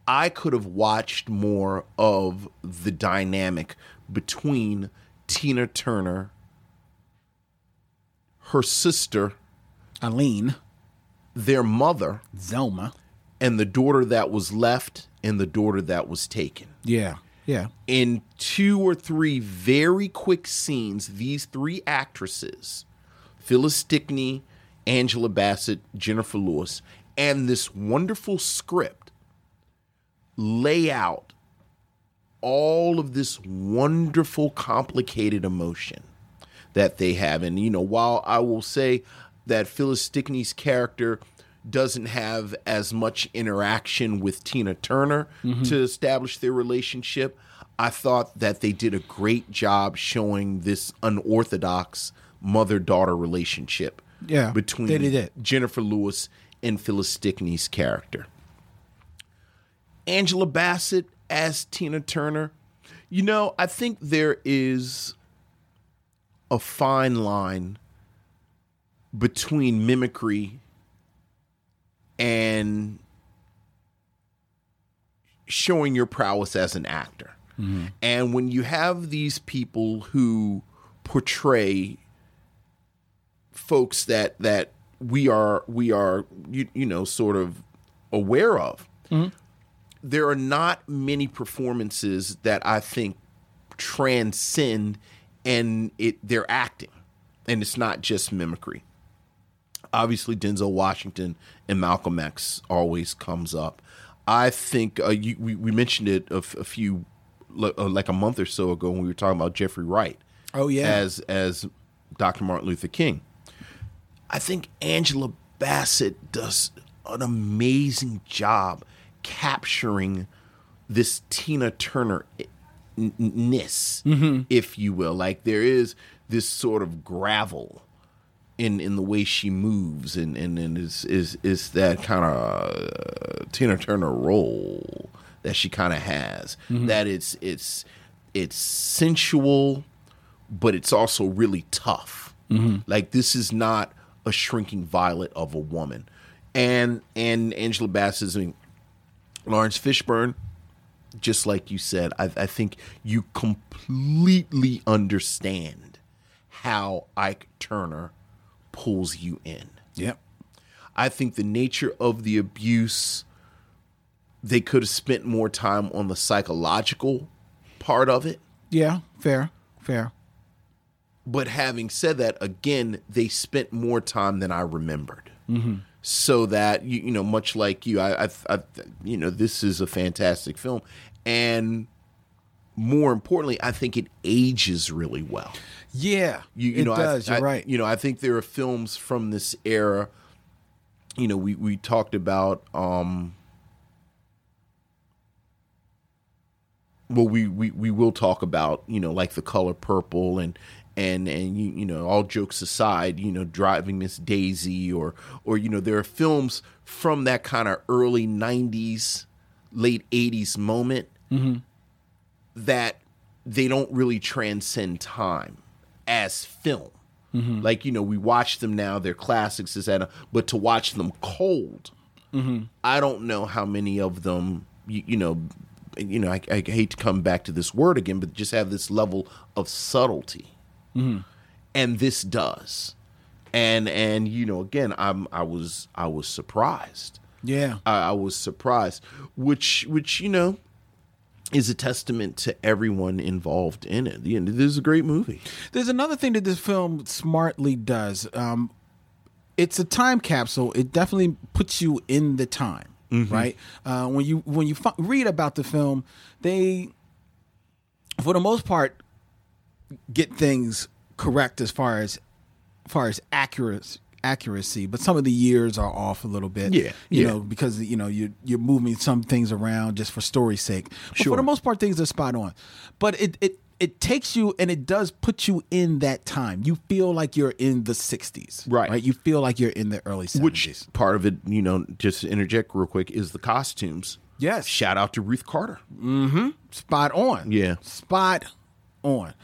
I could have watched more of the dynamic between Tina Turner, her sister, Aline, their mother, Zelma, and the daughter that was left and the daughter that was taken. Yeah. Yeah. In two or three very quick scenes, these three actresses, Phyllis Stickney, Angela Bassett, Jennifer Lewis, and this wonderful script lay out all of this wonderful, complicated emotion that they have. And, you know, while I will say that Phyllis Stickney's character doesn't have as much interaction with Tina Turner Mhm. to establish their relationship, I thought that they did a great job showing this unorthodox mother daughter relationship Yeah, between they did it. Jennifer Lewis and Phyllis Stickney's character. Angela Bassett as Tina Turner. You know, I think there is a fine line between mimicry and showing your prowess as an actor. Mm-hmm. And when you have these people who portray folks that that we are we are you, you know sort of aware of, mm-hmm. There are not many performances that I think transcend and it they're acting, and it's not just mimicry. Obviously, Denzel Washington and Malcolm X always comes up. I think uh, you, we, we mentioned it a few uh, like a month or so ago when we were talking about Jeffrey Wright. Oh, yeah. as as Dr. Martin Luther King. I think Angela Bassett does an amazing job capturing this Tina Turner ness, Mhm. if you will. Like there is this sort of gravel in in the way she moves, and and, and is is is that kind of uh, Tina Turner role that she kind of has. Mhm. That it's it's it's sensual, but it's also really tough. Mhm. Like this is not a shrinking violet of a woman, and and Angela Bassett, I mean, Laurence Fishburne, just like you said, I, I think you completely understand how Ike Turner pulls you in. Yep. I think the nature of the abuse, they could have spent more time on the psychological part of it. Yeah. Fair. Fair. But having said that, again, they spent more time than I remembered. Mhm. So that you, you know, much like you, I, I, I, you know, this is a fantastic film, and more importantly, I think it ages really well. Yeah. You, you it know, I- does. I, You're right. You know, I think there are films from this era. You know, we we talked about. um Well, we, we we will talk about you know like the color purple and and and you, you know all jokes aside you know driving Miss Daisy or or you know there are films from that kind of early '90s, late '80s moment Mhm. that they don't really transcend time as film. Mhm. Like you know, we watch them now; they're classics, etc. But to watch them cold, Mhm. I don't know how many of them. You, you know, you know, I, I hate to come back to this word again, but just have this level of subtlety, Mhm. and this does. And and you know, again, I'm I was I was surprised. Yeah. I, I was surprised, which which you know is a testament to everyone involved in it. The end. This is a great movie. There's another thing that this film smartly does. Um, it's a time capsule. It definitely puts you in the time, Mhm. right? Uh, when you when you fi- read about the film, they, for the most part, get things correct as far as far as accuracy accuracy but some of the years are off a little bit Yeah, you yeah. know because you know you you're moving some things around just for story's sake but Sure. for the most part things are spot on but it it it takes you and it does put you in that time you feel like you're in the 60s Right. right you feel like you're in the early 70s Which part of it, you know, just to interject real quick, is the costumes. Yes. Shout out to Ruth Carter. mm-hmm spot on Yeah. spot on.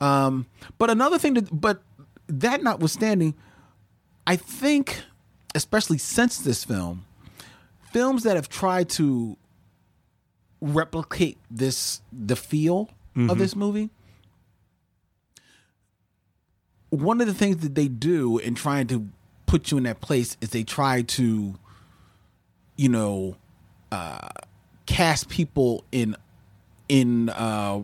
Um, but another thing that, but that notwithstanding, I think, especially since this film, films that have tried to replicate this the feel of this movie. One of the things that they do in trying to put you in that place is they try to, you know, uh, cast people in in uh,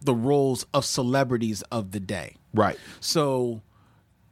the roles of celebrities of the day. Right. So,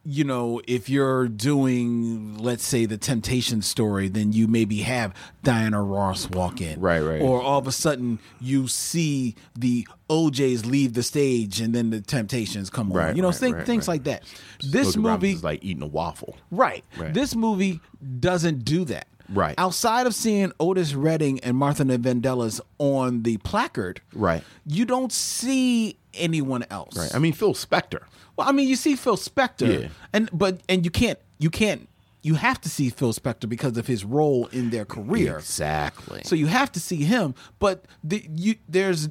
you know, if you're doing, let's say, the Temptation story, then you maybe have Diana Ross walk in. Right, right. Or all of a sudden you see the O'Jays leave the stage and then the Temptations come on. Right, You know, right, think, right, things like that. This movie, is like eating a waffle. right. Right. This movie doesn't do that. Right. Outside of seeing Otis Redding and Martha Vandellas on the placard, Right. you don't see anyone else. Right. I mean, Phil Spector. Well, I mean, you see Phil Spector, Yeah. and but and you can't you can't you have to see Phil Spector because of his role in their career. Exactly. So you have to see him, but the, you there's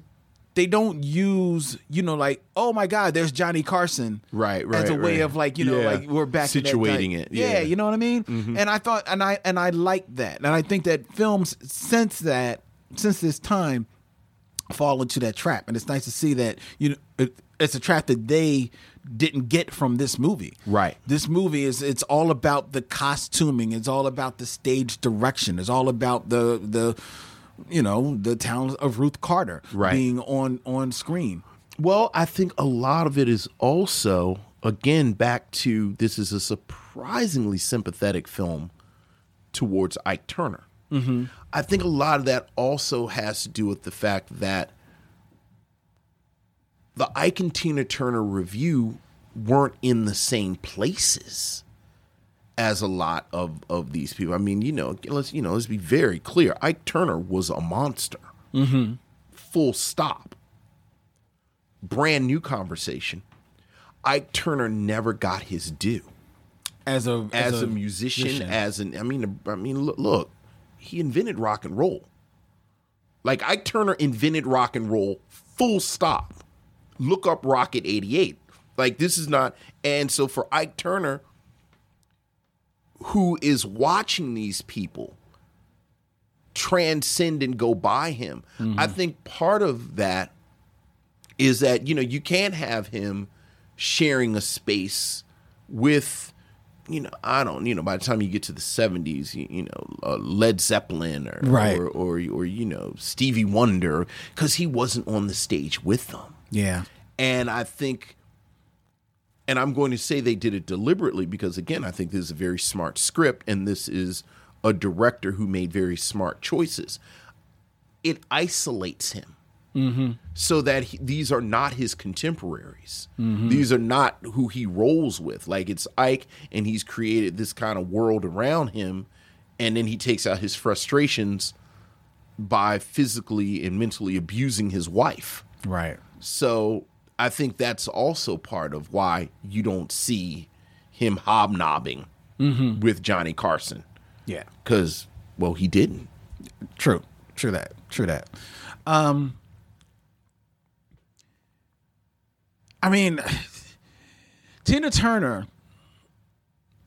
they don't use you know like oh my god there's Johnny Carson Right, right as a right, way of like you know Yeah. like we're back Situating it, yeah. yeah. Mm-hmm. you know what I mean and I thought and I and I like that and I think that films since that since this time fall into that trap and it's nice to see that you know it, it's a trap that they didn't get from this movie Right. this movie is it's all about the costuming it's all about the stage direction it's all about the the you know the talent of ruth carter Right. being on on screen Well, I think a lot of it is also, again, back to this is a surprisingly sympathetic film towards Ike Turner. Mm-hmm. I think a lot of that also has to do with the fact that the Ike and Tina Turner Revue weren't in the same places as a lot of, of these people. I mean, you know, let's you know, let's be very clear. Ike Turner was a monster. Mm-hmm. Full stop brand new conversation. Ike Turner never got his due as a as, a, musician, as an I mean, I mean, look, look, he invented rock and roll. Like Ike Turner invented rock and roll. Full stop. Look up Rocket '88. Like this is not. And so for Ike Turner, who is watching these people transcend and go by him, I think part of that is that you know you can't have him sharing a space with you know I don't you know by the time you get to the 70s you, you know uh, Led Zeppelin or, Right. or or or you know Stevie Wonder cuz he wasn't on the stage with them. Yeah. And I think and I'm going to say they did it deliberately because again I think this is a very smart script and this is a director who made very smart choices it isolates him mm-hmm. so that he, these are not his contemporaries. Mm-hmm. These are not who he rolls with. Like it's Ike, and he's created this kind of world around him, and then he takes out his frustrations by physically and mentally abusing his wife. right So I think that's also part of why you don't see him hobnobbing with Johnny Carson yeah because, well, he didn't. True. True that. True that. Um I mean Tina Turner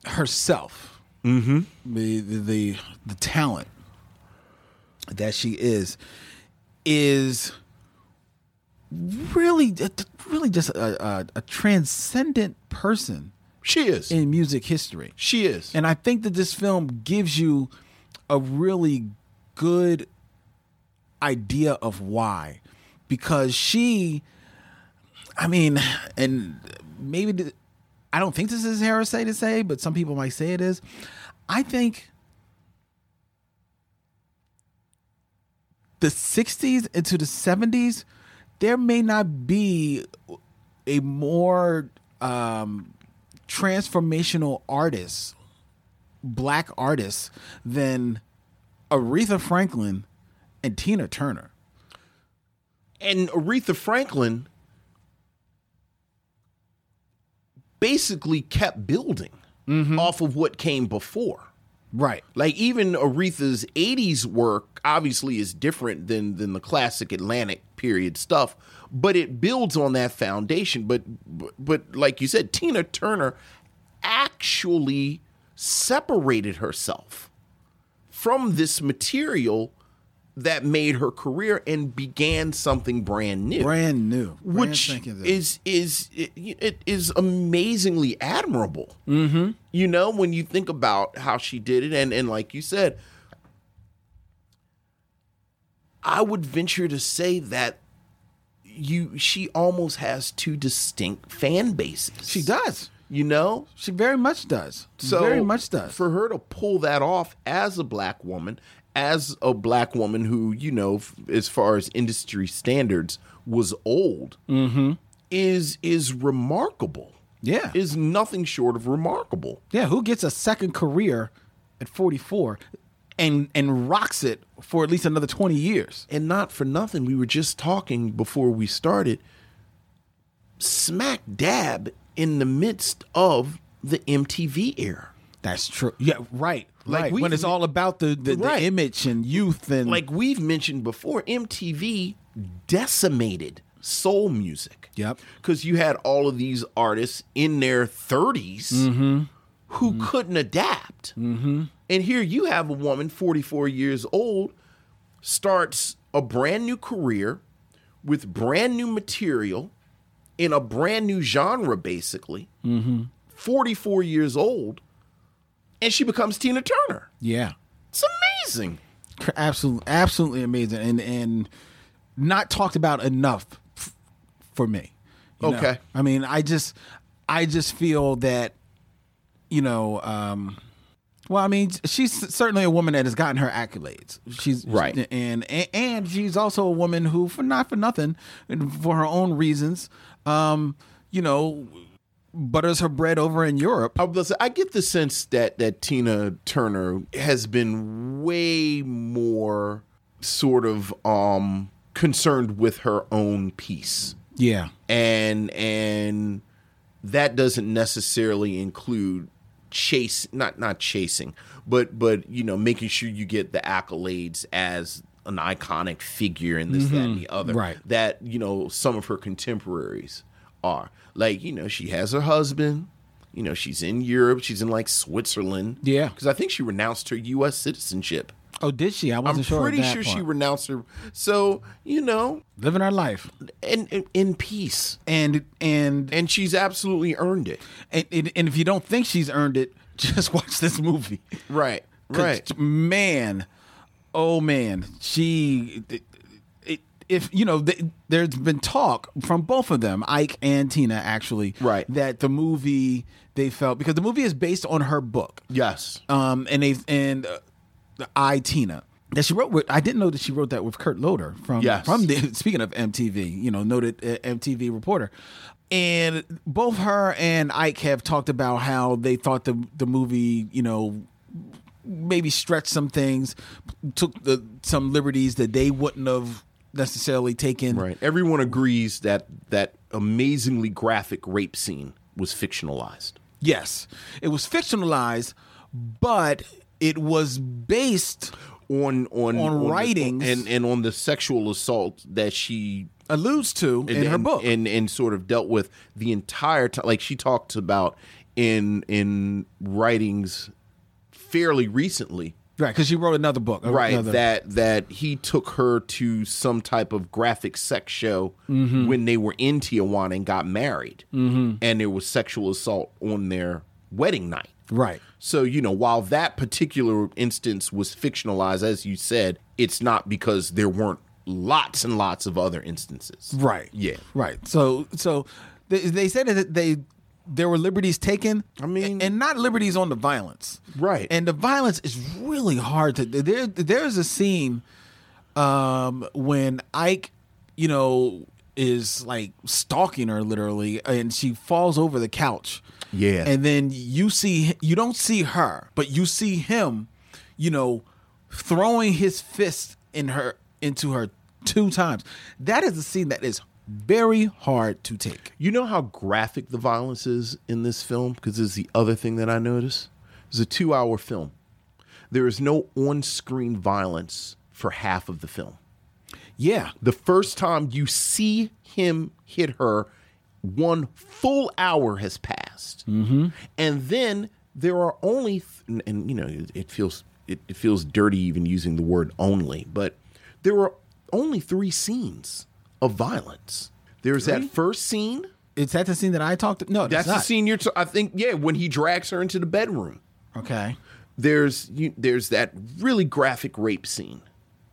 herself, the, the the the talent that she is is really really just a, a, a transcendent person She is. in music history. she is. And I think that this film gives you a really good idea of why. Because she, I mean, and maybe, th- I don't think this is heresy to say, but some people might say it is. I think the 60s into the 70s, there may not be a more um, transformational artist black artist, than Aretha Franklin and Tina Turner. and Aretha Franklin basically kept building off of what came before. Right. Like even Aretha's 80s work obviously is different than than the classic Atlantic period stuff, but it builds on that foundation. But but, like you said, Tina Turner actually separated herself from this material that made her career and began something brand new Brand new. Brand which is is it, it is amazingly admirable. Mm-hmm. You know, when you think about how she did it, and and like you said, I would venture to say that you she almost has two distinct fan bases. She does. You know, She very much does. so very much does. for her to pull that off as a black woman, as a black woman who you know, f- as far as industry standards, was old, mm-hmm. is is remarkable. Yeah. is nothing short of remarkable. Yeah, who gets a second career at 44 and and rocks it for at least another 20 years? And not for nothing, we were just talking before we started. Smack dab in the midst of the MTV era. That's true. Yeah, right. Like right. we- when it's all about the the, Right. the image and youth and like we've mentioned before, MTV decimated soul music. Yep. Because you had all of these artists in their 30s Mm-hmm. Who couldn't adapt. Mm-hmm. And here you have a woman, 44 years old, starts a brand new career with brand new material in a brand new genre, basically. Mm-hmm. 44 years old, and she becomes Tina Turner. yeah. It's amazing. Absolutely absolutely amazing and and not talked about enough f- for me. you know? Okay. I mean, I just I just feel that you know um well, I mean, she's certainly a woman that has gotten her accolades. She's Right. and and, and she's also a woman who, for not for nothing, and for her own reasons, um, you know, butters her bread over in Europe. I get the sense that that Tina Turner has been way more sort of um concerned with her own peace. Yeah, And and that doesn't necessarily include chase not not chasing, but but you know, making sure you get the accolades as an iconic figure in this, that, and the mm-hmm. other. Right. That, you know, some of her contemporaries are. Like, you know, she has her husband. You know, she's in Europe. She's in like Switzerland. Yeah. Because I think she renounced her U.S. citizenship. Oh, did she? I wasn't I'm sure. of pretty sure she renounced her. So, you know, living her life, in, in, in peace. and and And she's absolutely earned it. and, and, and if you don't think she's earned it, just watch this movie. Right. Right. man, oh man, she. It, it, if you know, th- there's been talk from both of them, Ike and Tina, actually, Right. that the movie they felt because the movie is based on her book, Yes. um, and they and uh, the I Tina that she wrote with. I didn't know that she wrote that with Kurt Loder from Yes. from the speaking of MTV, you know, noted uh, MTV reporter. And both her and Ike have talked about how they thought the the movie, you know, maybe stretched some things, took the, some liberties that they wouldn't have necessarily taken. Right. Everyone agrees that that amazingly graphic rape scene was fictionalized. Yes, it was fictionalized, but it was based On on On the- writings. and and on the sexual assault that she alludes to in and, her and- book. and and sort of dealt with the entire time like she talked about in in writings fairly recently right, because she wrote another book. right another- that that he took her to some type of graphic sex show Mm-hmm. when they were in Tijuana and got married mm-hmm. and there was sexual assault on their wedding night right. so you know while that particular instance was fictionalized as you said it's not because there weren't lots and lots of other instances Right. Yeah. Right. So so they, they said that they there were liberties taken. I mean- and not liberties on the violence. Right. And the violence is really hard to there there's a scene um when Ike, you know, is like stalking her literally and she falls over the couch. Yeah. And then you see you don't see her, but you see him, you know, throwing his fist in her into her two times. That is a scene that is very hard to take. You know how graphic the violence is in this film? Because this is the other thing that I noticed. It's a two hour film. There is no on screen violence for half of the film. Yeah. The first time you see him hit her, one full hour has passed, mm-hmm. and then there are only, th- and, and, you know, it, it feels it, it feels dirty even using the word only, but there are only three scenes of violence. There's Three? that first scene. Is that the scene that I talked? No, That's the scene you're. T- I think yeah, when he drags her into the bedroom. Okay. There's you, there's that really graphic rape scene.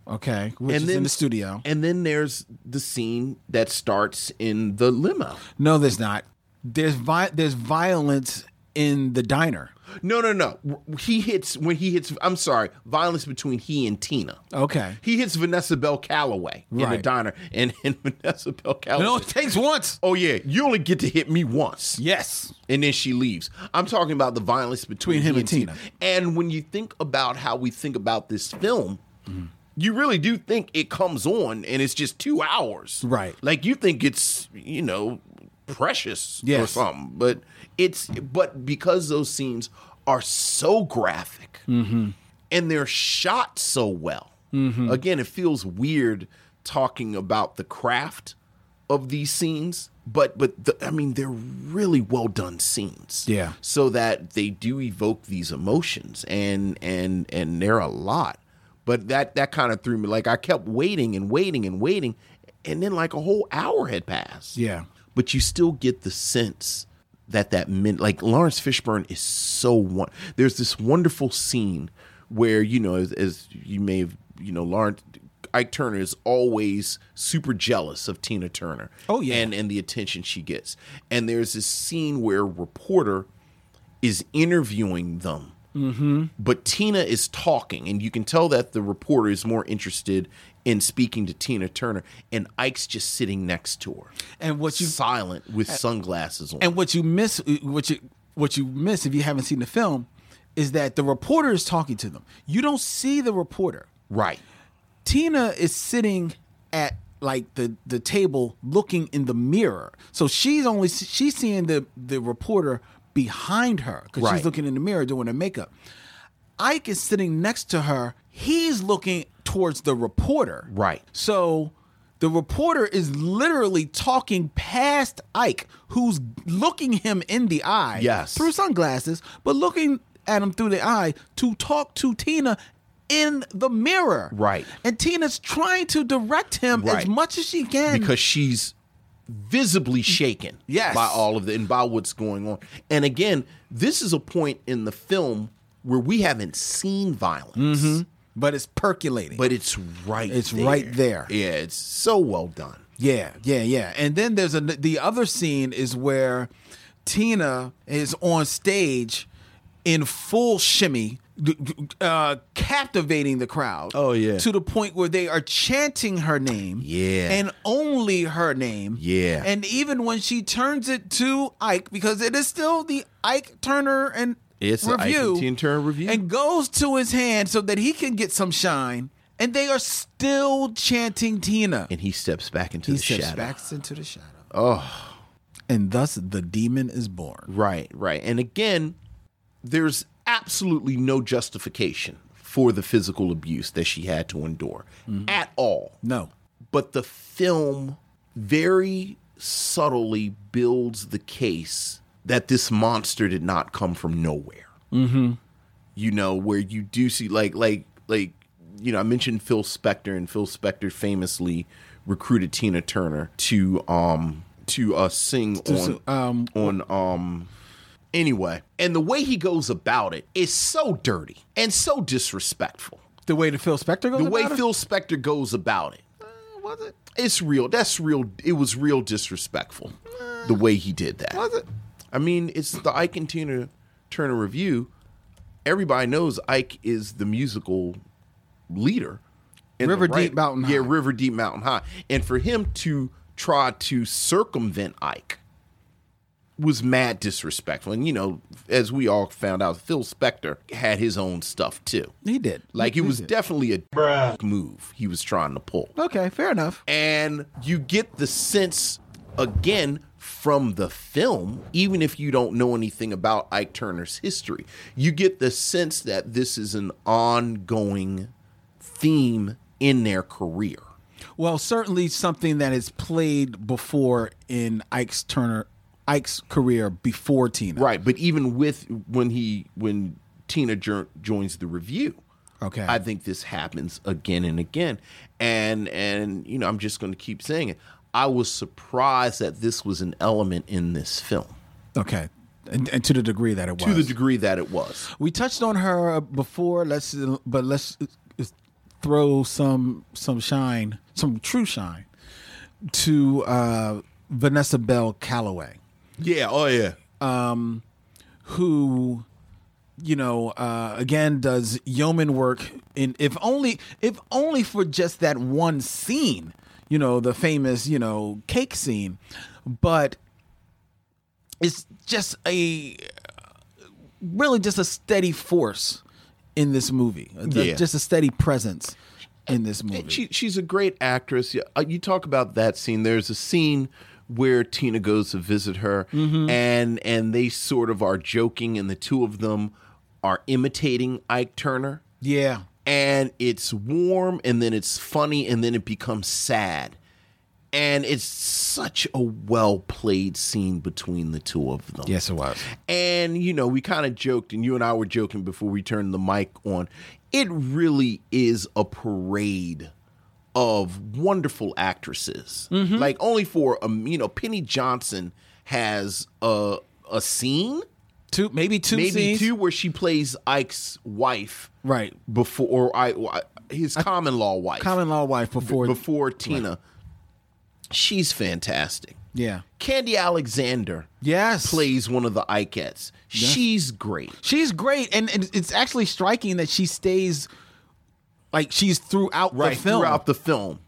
Okay. Which is in the studio. And then there's the scene that starts in the limo. No, there's not. There's vi- there's violence in the diner. No, no, no. He hits when he hits. I'm sorry, violence between he and Tina. Okay. He hits Vanessa Bell Calloway in the diner, and, and Vanessa Bell Calloway. No, it takes once. Oh yeah, you only get to hit me once. Yes. and then she leaves. I'm talking about the violence between, Between him and Tina. And when you think about how we think about this film, Mm-hmm. you really do think it comes on and it's just two hours, Right. Like you think it's you know precious or something, but it's but because those scenes are so graphic Mm-hmm. and they're shot so well. Again, it feels weird talking about the craft of these scenes, but but the, I mean they're really well done scenes. Yeah. So that they do evoke these emotions and and and they're a lot. But that that kind of threw me like I kept waiting and waiting and waiting and then like a whole hour had passed. Yeah. But you still get the sense that that meant like Laurence Fishburne is so one. There's this wonderful scene where you know as, as you may have you know Laurence Ike Turner is always super jealous of Tina Turner. Oh, yeah. and and the attention she gets. And there's this scene where a reporter is interviewing them. Mm-hmm. But Tina is talking, and you can tell that the reporter is more interested in speaking to Tina Turner, and Ike's just sitting next to her And what you silent with uh, sunglasses on. and what you miss what you what you miss if you haven't seen the film is that the reporter is talking to them. You don't see the reporter. right. Tina is sitting at like the the table looking in the mirror. So she's only she's seeing the the reporter behind her because Right. she's looking in the mirror doing her makeup. Ike is sitting next to her. He's looking towards the reporter. Right. So the reporter is literally talking past Ike, who's looking him in the eye. Yes. Through sunglasses, but looking at him through the eye to talk to Tina in the mirror. Right. And Tina's trying to direct him as much as she can. because she's visibly shaken Yes. by all of the and by what's going on. And again, this is a point in the film where we haven't seen violence, but it's percolating. but it's right. It's right there. Yeah, it's so well done. Yeah, yeah, yeah. And then there's a the other scene is where Tina is on stage in full shimmy, uh, captivating the crowd. Oh, yeah. to the point where they are chanting her name. Yeah. and only her name. Yeah. and even when she turns it to Ike, because it is still the Ike Turner and It's Revue, Tina Turner Revue. and goes to his hand so that he can get some shine. And they are still chanting Tina. And he steps back into He the steps shadow. back into the shadow. Oh, And thus the demon is born. right, right. And again, there's absolutely no justification for the physical abuse that she had to endure mm-hmm. at all. No. but the film very subtly builds the case that this monster did not come from nowhere. Mm-hmm. You know, where you do see like like like you know, I mentioned Phil Spector, and Phil Spector famously recruited Tina Turner to um to uh sing on um, on um anyway. And the way he goes about it is so dirty and so disrespectful. The way that Phil Spector goes The way? Phil Spector goes about it. was it? It's real. That's real. It was real disrespectful. The way he did that. Was it? I mean, it's the Ike and Tina Turner Revue. Everybody knows Ike is the musical leader. in the River Deep right- Mountain Yeah, High. River Deep Mountain High. And for him to try to circumvent Ike was mad disrespectful. And you know, as we all found out, Phil Spector had his own stuff too. He did. Like He it was did. definitely a Bruh. move he was trying to pull. Okay, fair enough. And you get the sense again from the film, even if you don't know anything about Ike Turner's history, you get the sense that this is an ongoing theme in their career. Well, certainly something that is played before in Ike's Turner Ike's career before Tina. Right, but even with when he when Tina jo- joins the Revue, Okay. I think this happens again and again, and and you know I'm just going to keep saying it. I was surprised that this was an element in this film Okay. And, and to the degree that it was. to the degree that it was. We touched on her before. Let's but let's throw some some shine, some true shine to uh, Vanessa Bell Calloway, Yeah. Oh yeah. Um, who you know uh, again does yeoman work in if only if only for just that one scene. You know the famous you know cake scene, but it's just a really just a steady force in this movie. Yeah. Just a steady presence in this movie. She she's a great actress. Yeah, uh, You talk about that scene. There's a scene where Tina goes to visit her, Mm-hmm. and and they sort of are joking, and the two of them are imitating Ike Turner. yeah. and it's warm and then it's funny and then it becomes sad and it's such a well played scene between the two of them Yes, it was. and you know we kind of joked and you and i were joking before we turned the mic on it really is a parade of wonderful actresses like only for um you know penny johnson has a a scene Two, maybe two maybe scenes. two where she plays ike's wife Right. before or I, his common law wife Common law wife before. before Tina. She's fantastic. Yeah. Khandi Alexander Yes. plays one of the Ikettes. She's great. She's great, and, and it's actually striking that she stays like she's throughout Right the film. throughout the film.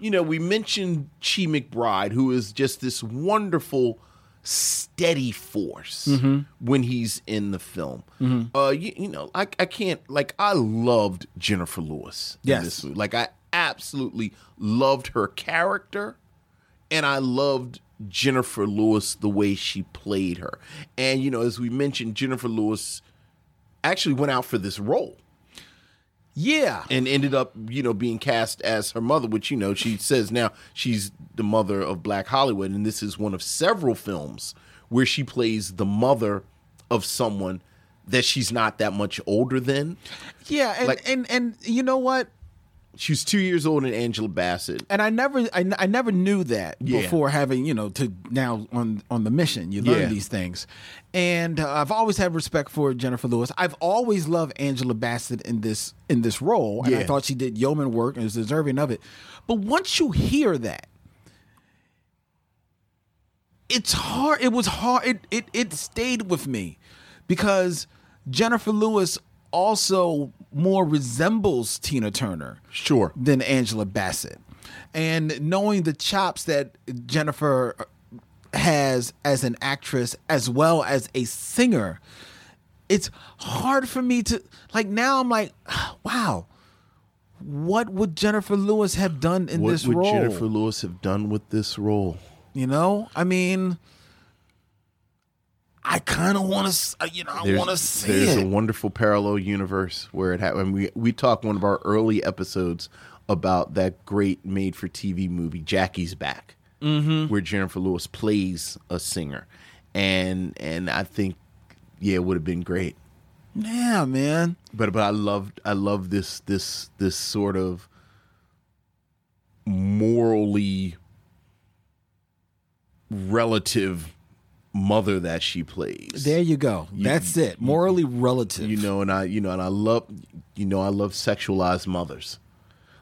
You know, we mentioned Chi McBride, who is just this wonderful, steady force Mm-hmm. when he's in the film. Uh, you, you know, I, I can't like I loved Jennifer Lewis. in Yes. this movie. like I absolutely loved her character, and I loved Jennifer Lewis the way she played her. And you know, as we mentioned, Jennifer Lewis actually went out for this role yeah. and ended up, you know, being cast as her mother, which you know she says now she's the mother of Black Hollywood, and this is one of several films where she plays the mother of someone that she's not that much older than. Yeah, and, Like- and and you know what? She's two years older than Angela Bassett. And I never, I, I never knew that Yeah. before having, you know, to now on on the mission, you learn Yeah. these things. And uh, I've always had respect for Jennifer Lewis. I've always loved Angela Bassett in this in this role, and I thought she did yeoman work and was deserving of it. But once you hear that, it's hard. It was hard. It it it stayed with me because Jennifer Lewis also more resembles Tina Turner Sure. than Angela Bassett. And knowing the chops that Jennifer uh, has as an actress as well as a singer, it's hard for me to like now I'm like, wow. What would Jennifer Lewis have done in What this role? What would? Jennifer Lewis have done with this role? You know, I mean, I kind of want to, you know, I want to see There's it. a wonderful parallel universe where it happened. We we talked one of our early episodes about that great made for TV movie Jackie's Back, mm-hmm. where Jennifer Lewis plays a singer, and and I think yeah, it would have been great. yeah, man. But but I loved I love this this this sort of morally relative mother that she plays. There you go. That's it. Morally relative. you know and i you know and i love you know i love sexualized mothers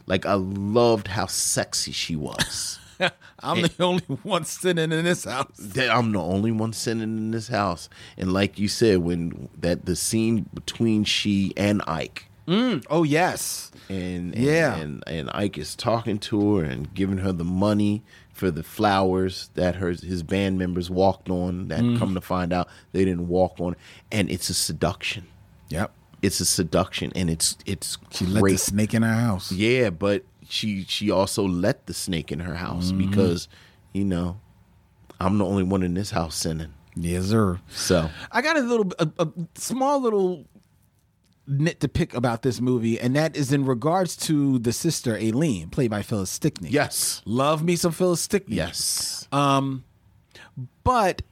like i loved how sexy she was I'm the only one sitting in this house. that i'm the only one sitting in this house and like you said when that the scene between she and ike mm, Oh yes. and, and Yeah. and, and ike is talking to her and giving her the money for the flowers that her his band members walked on that Mm. come to find out they didn't walk on and it's a seduction Yep. it's a seduction and it's it's She let the snake in her house. Yeah, but she she also let the snake in her house Mm-hmm. because you know I'm the only one in this house sinning. Yes, sir. So I got a little, a, a small little nit to pick about this movie, and that is in regards to the sister Aileen, played by Phyllis Stickney. Yes. love me some Phyllis Stickney. Yes. Um, but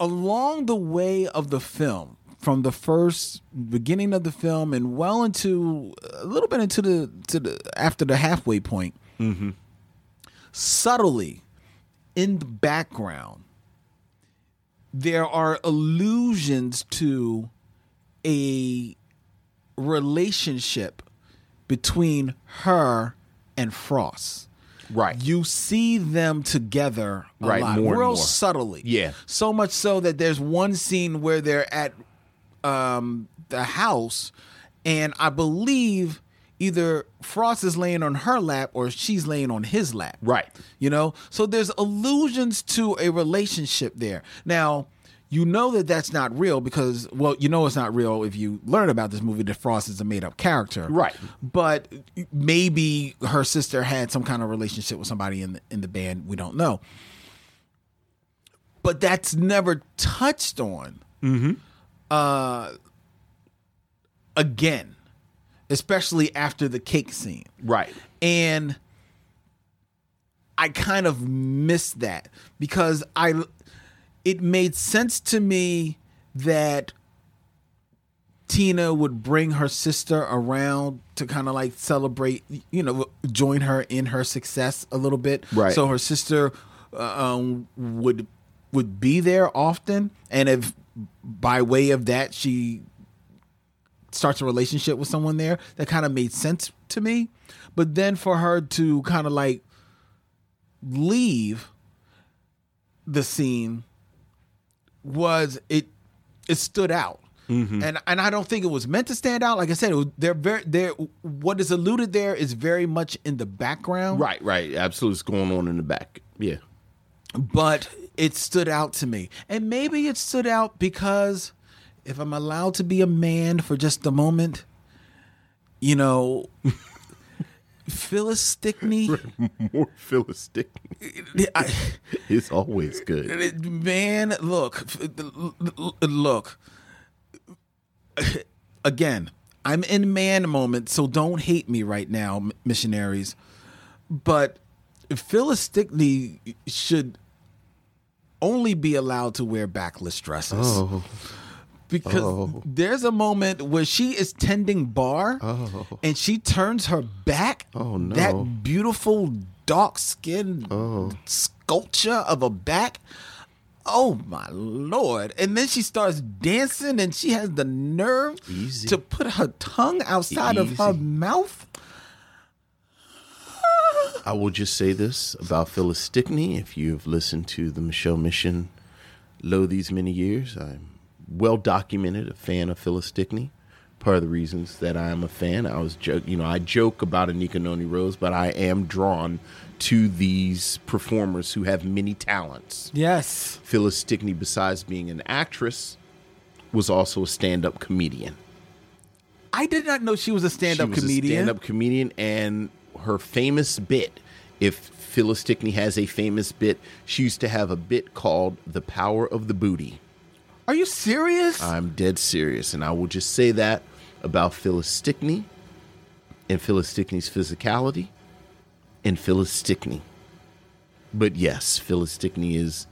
along the way of the film, from the first beginning of the film and well into a little bit into the to the after the halfway point, subtly in the background, there are allusions to a relationship between her and Frost. Right. You see them together a Right, lot, more real more. subtly. Yeah. So much so that there's one scene where they're at um, the house, and I believe either Frost is laying on her lap or she's laying on his lap. Right. You know? So there's allusions to a relationship there. Now, you know that that's not real because, well, you know it's not real if you learn about this movie that Frost is a made up character. Right. But maybe her sister had some kind of relationship with somebody in the, in the band. We don't know. But that's never touched on uh, again, especially after the cake scene. Right. And I kind of miss that because I it made sense to me that Tina would bring her sister around to kind of like celebrate, you know, join her in her success a little bit. Right. So her sister uh, um, would would be there often, and if by way of that she starts a relationship with someone there, that kind of made sense to me. But then for her to kind of like leave the scene was it it stood out. Mm-hmm. And and I don't think it was meant to stand out. Like I said, it was, they're very they're what is alluded there is very much in the background. Right, right. Absolutely. It's going on in the back. Yeah. but it stood out to me. And maybe it stood out because if I'm allowed to be a man for just a moment, you know, Phyllis Stickney, More Phyllis Stickney. It's always good. man, look, look. Again, I'm in man moment, so don't hate me right now, missionaries. But Phyllis Stickney should only be allowed to wear backless dresses. Oh. Because oh. there's a moment where she is tending bar oh. and she turns her back. Oh, no. That beautiful dark skin Oh. sculpture of a back. Oh my lord. And then she starts dancing and she has the nerve Easy. to put her tongue outside of her mouth. I will just say this about Phyllis Stickney. If you've listened to the Micheaux Mission low these many years, I'm well documented a fan of Phyllis Stickney. Part of the reasons that I am a fan, I was joke, you know, I joke about Anika Noni Rose, but I am drawn to these performers who have many talents. Yes. Phyllis Stickney, besides being an actress, was also a stand-up comedian. I did not know she was a stand-up She was comedian. A stand-up comedian, and her famous bit. If Phyllis Stickney has a famous bit, she used to have a bit called "The Power of the Booty." Are you serious? I'm dead serious, and I will just say that about Phyllis Stickney, and Phyllis Stickney's physicality, and Phyllis Stickney. But yes, Phyllis Stickney is.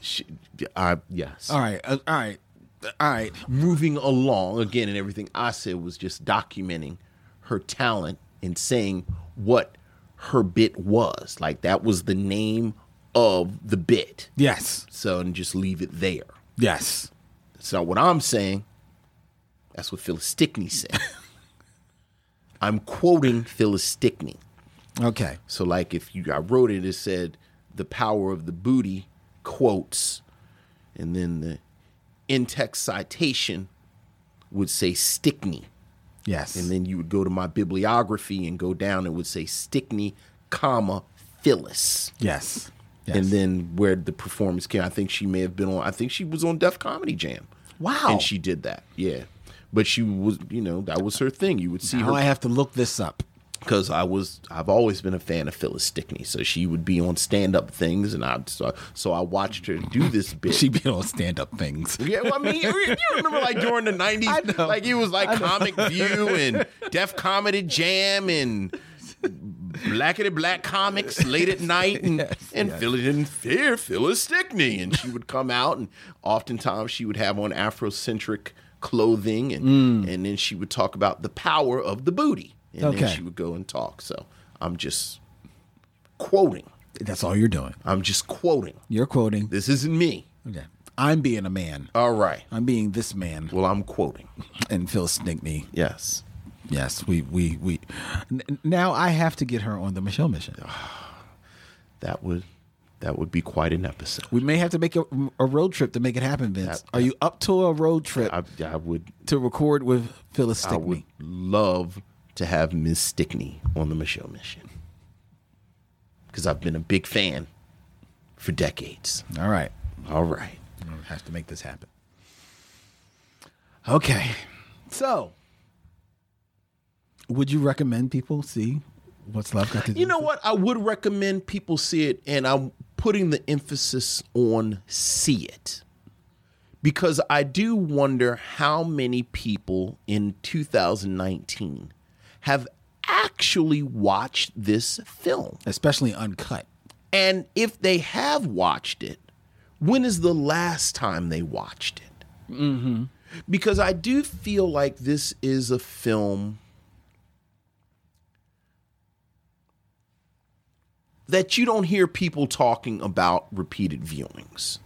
She, I yes. all right. uh, all right. All right. moving along again and everything i said was just documenting her talent and saying what her bit was like that was the name of the bit Yes. so and just leave it there Yes. that's not what i'm saying that's what phyllis stickney said i'm quoting phyllis stickney Okay. so like if you I wrote it, it said the power of the booty quotes, and then the in text citation would say Stickney. Yes. And then you would go to my bibliography and go down and would say Stickney, comma, Phyllis. yes. Yes. And then where the performance came, I think she may have been on I think she was on Def Comedy Jam. Wow. And she did that. Yeah. But she was, you know, that was her thing. You would see now her I have to look this up. because I was I've always been a fan of Phyllis Stickney, so she would be on stand up things, and I so, so I watched her do this bit. She'd be on stand up things. Yeah, well, I mean, you, remember like during the I '90s, know. like it was like. Comic View and Def Comedy Jam and Blackity Black Comics late at night, and and Phyllis didn't fear Phyllis Stickney, and she would come out, and oftentimes she would have on Afrocentric clothing, and mm. and then she would talk about the power of the booty, and Okay. then she would go and talk. So I'm just quoting. That's all you're doing. I'm just quoting. You're quoting. This isn't me. Okay. I'm being a man. All right. I'm being this man. Well, I'm quoting. And Phil Stinkney. Yes. Yes. We we we. Now I have to get her on the Micheaux mission. Ah, that would that would be quite an episode. We may have to make a, a road trip to make it happen, Vince. That- Are you up to a road trip I, I would to record with Phyllis I would Stickney? love to have Miss Stickney on the Micheaux mission because I've been a big fan for decades. All right. All right. We'll have to make this happen. Okay. So, would you recommend people see what's love got to do? You know what? I would recommend people see it, and I'm putting the emphasis on see it because I do wonder how many people in 2019 have actually watched this film. especially uncut. And if they have watched it, when is the last time they watched it? Mm-hmm. Because I do feel like this is a film that you don't hear people talking about repeated viewings.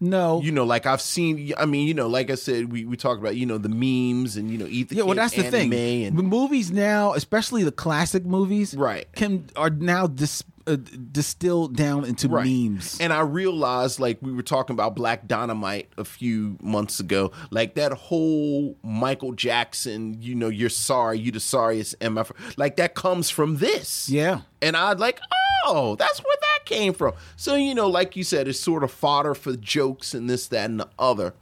No. You know, like I've seen. I mean, you know, like I said, we, we talked about you know the memes and you know eat the yeah, well, that's the thing. and the movies now, especially the classic movies, Right. can are now dis, uh, distilled down into memes. And I realized, like, we were talking about Black Dynamite a few months ago, like that whole Michael Jackson, you know, you're sorry, you the sorriest MF, like that comes from this. Yeah. And I'd like, oh, that's where that came from. So, you know, like you said, it's sort of fodder for jokes and this, that, and the other.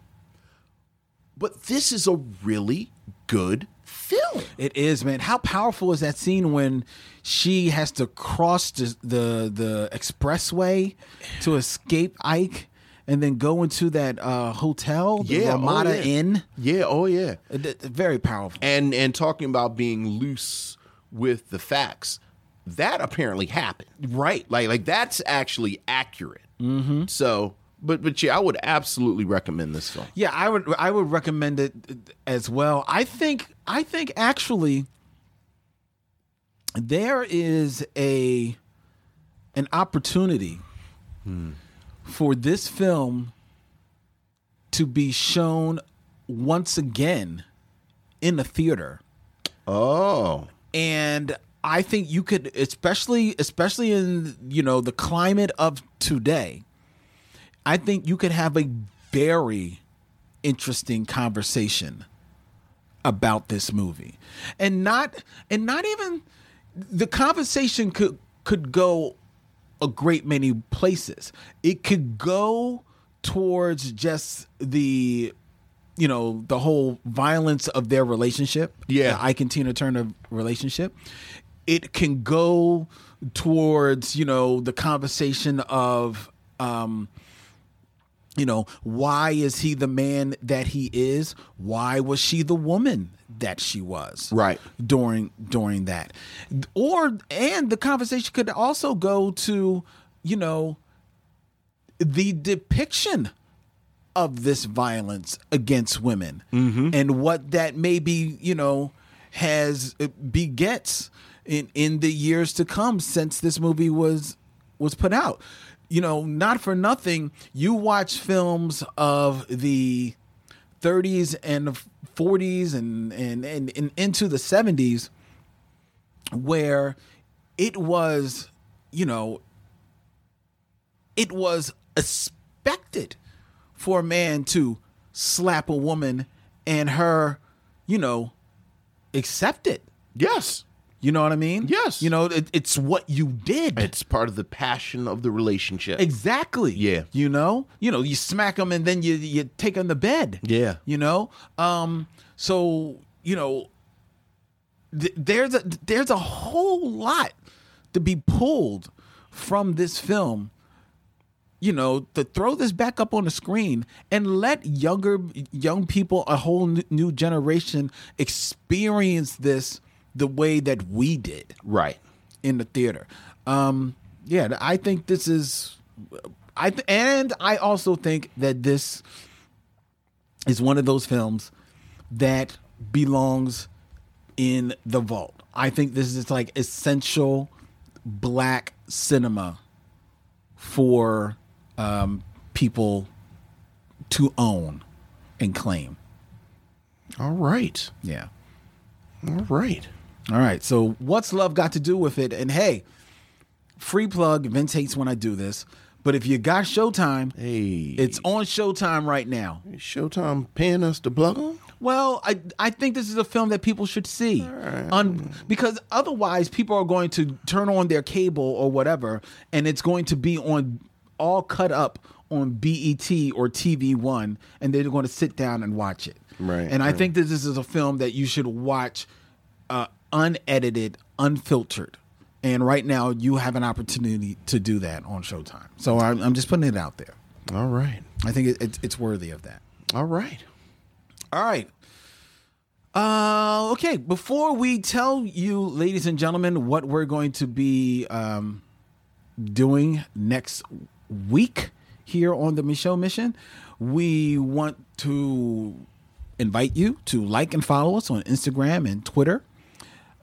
But this is a really good film. It is, man. How powerful is that scene when she has to cross the the, the expressway to escape Ike and then go into that uh, hotel, the Yeah, oh, Ramada yeah. Inn? Yeah, oh yeah. Uh, Very powerful. and and talking about being loose with the facts that apparently happened Right. like like that's actually accurate mm-hmm. so but but yeah i would absolutely recommend this film Yeah, I would I would recommend it as well. I think I think actually there is a an opportunity for this film to be shown once again in a theater. oh And I think you could especially especially in you know the climate of today. I think you could have a very interesting conversation about this movie. And not and not even the conversation could could go a great many places. It could go towards just the you know the whole violence of their relationship Yeah. the ike and tina turner relationship it can go towards you know the conversation of um you know why is he the man that he is? Why was she the woman that she was Right. during during that? Or and the conversation could also go to you know the depiction of this violence against women and what that maybe you know has uh, begets in in the years to come since this movie was was put out you know not for nothing you watch films of the 30s and 40s and and and, and into the 70s where it was you know it was expected for a man to slap a woman and her, you know, accept it. yes You know what I mean? Yes. You know, it, it's what you did. it's part of the passion of the relationship exactly. Yeah. You know, you know, you smack them and then you you take them to bed. Yeah. You know, um, so you know, th- there's a there's a whole lot to be pulled from this film you know to throw this back up on the screen and let younger young people a whole new generation experience this the way that we did Right. in the theater um yeah i think this is i th- and i also think that this is one of those films that belongs in the vault. I think this is like essential black cinema for um, people to own and claim. All right. Yeah. All right. All right. So what's love got to do with it? And hey, free plug. Vince hates when I do this, but if you got Showtime, Hey. it's on Showtime right now. Showtime paying us to plug on? Well, I I think this is a film that people should see, Un, because otherwise people are going to turn on their cable or whatever, and it's going to be on all cut up on BET or TV One, and they're going to sit down and watch it. Right, And I right. think that this is a film that you should watch, uh, unedited, unfiltered. And right now, you have an opportunity to do that on Showtime. So I'm, I'm just putting it out there. All right. I think it, it's, it's worthy of that. All right. All right. Uh, okay. Before we tell you, ladies and gentlemen, what we're going to be um, doing next week here on the Micheaux Mission, we want to invite you to like and follow us on Instagram and Twitter,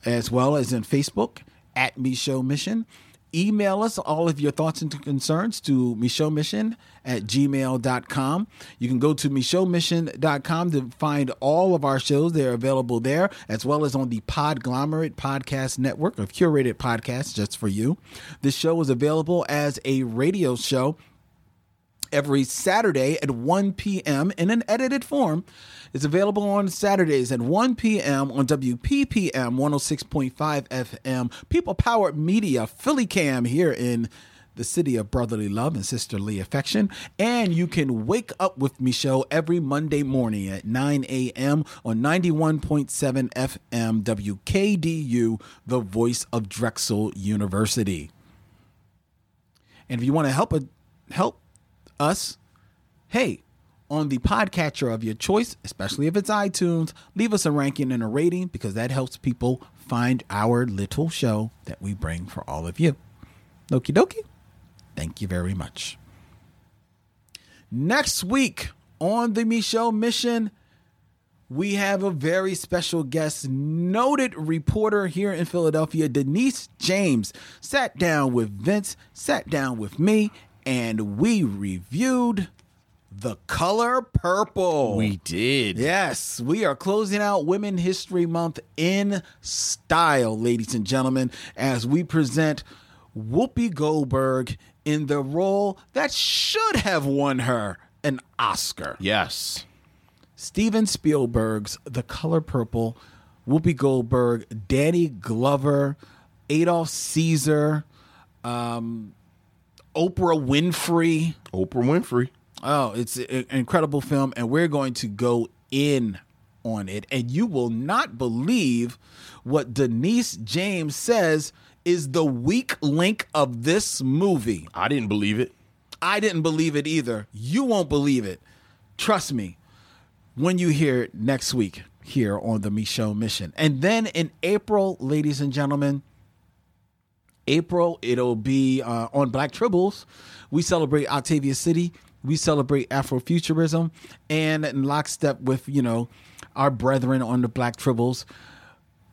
as well as in Facebook at Micheaux Mission. Email us all of your thoughts and concerns to Micheaux Mission at gmail.com. You can go to micheauxmission.com to find all of our shows. They're available there, as well as on the Podglomerate Podcast Network of curated podcasts just for you. This show is available as a radio show every Saturday at 1 p.m. in an edited form. It's available on Saturdays at 1 p.m. on WPPM 106.5 FM, People Powered Media, PhillyCAM here in the city of brotherly love and sisterly affection. And you can wake up with Micheaux every Monday morning at 9 a.m. on 91.7 FM, WKDU, the voice of Drexel University. And if you want to help a, help us, hey, on the podcatcher of your choice, especially if it's iTunes, leave us a ranking and a rating because that helps people find our little show that we bring for all of you. Okie dokie. Thank you very much. Next week on the Micheaux Mission, we have a very special guest, noted reporter here in Philadelphia, Denise James, sat down with Vince, sat down with me, and we reviewed The Color Purple. We did. Yes, we are closing out Women History Month in style, ladies and gentlemen, as we present Whoopi Goldberg in the role that should have won her an Oscar. Yes. Steven Spielberg's The Color Purple, Whoopi Goldberg, Danny Glover, Adolph Caesar, um, Oprah Winfrey. Oprah Winfrey. Oh, it's an incredible film, and we're going to go in on it. And you will not believe what Denise James says is the weak link of this movie. I didn't believe it. I didn't believe it either. You won't believe it. Trust me when you hear it next week here on the Micheaux Mission. And then in April, ladies and gentlemen, April, it'll be uh, on Black Tribbles. We celebrate Octavia City. We celebrate Afrofuturism. And in lockstep with, you know, our brethren on the Black Tribbles,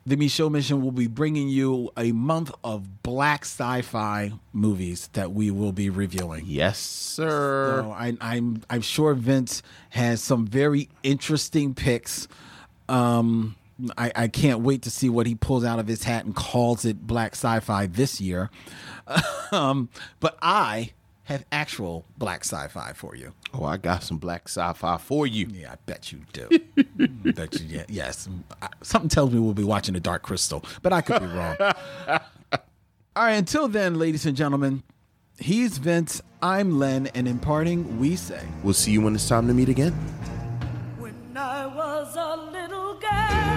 the Micheaux Mission will be bringing you a month of black sci-fi movies that we will be reviewing. Yes, sir. So I, I'm I'm sure Vince has some very interesting picks. Um, I, I can't wait to see what he pulls out of his hat and calls it black sci-fi this year. um, but I have actual black sci-fi for you. Oh, I got some black sci-fi for you. Yeah, I bet you do. Bet you, yeah, yes. Something tells me we'll be watching The Dark Crystal, but I could be wrong. All right, until then, ladies and gentlemen, he's Vince, I'm Len, and in parting, we say. We'll see you when it's time to meet again. When I was a little girl,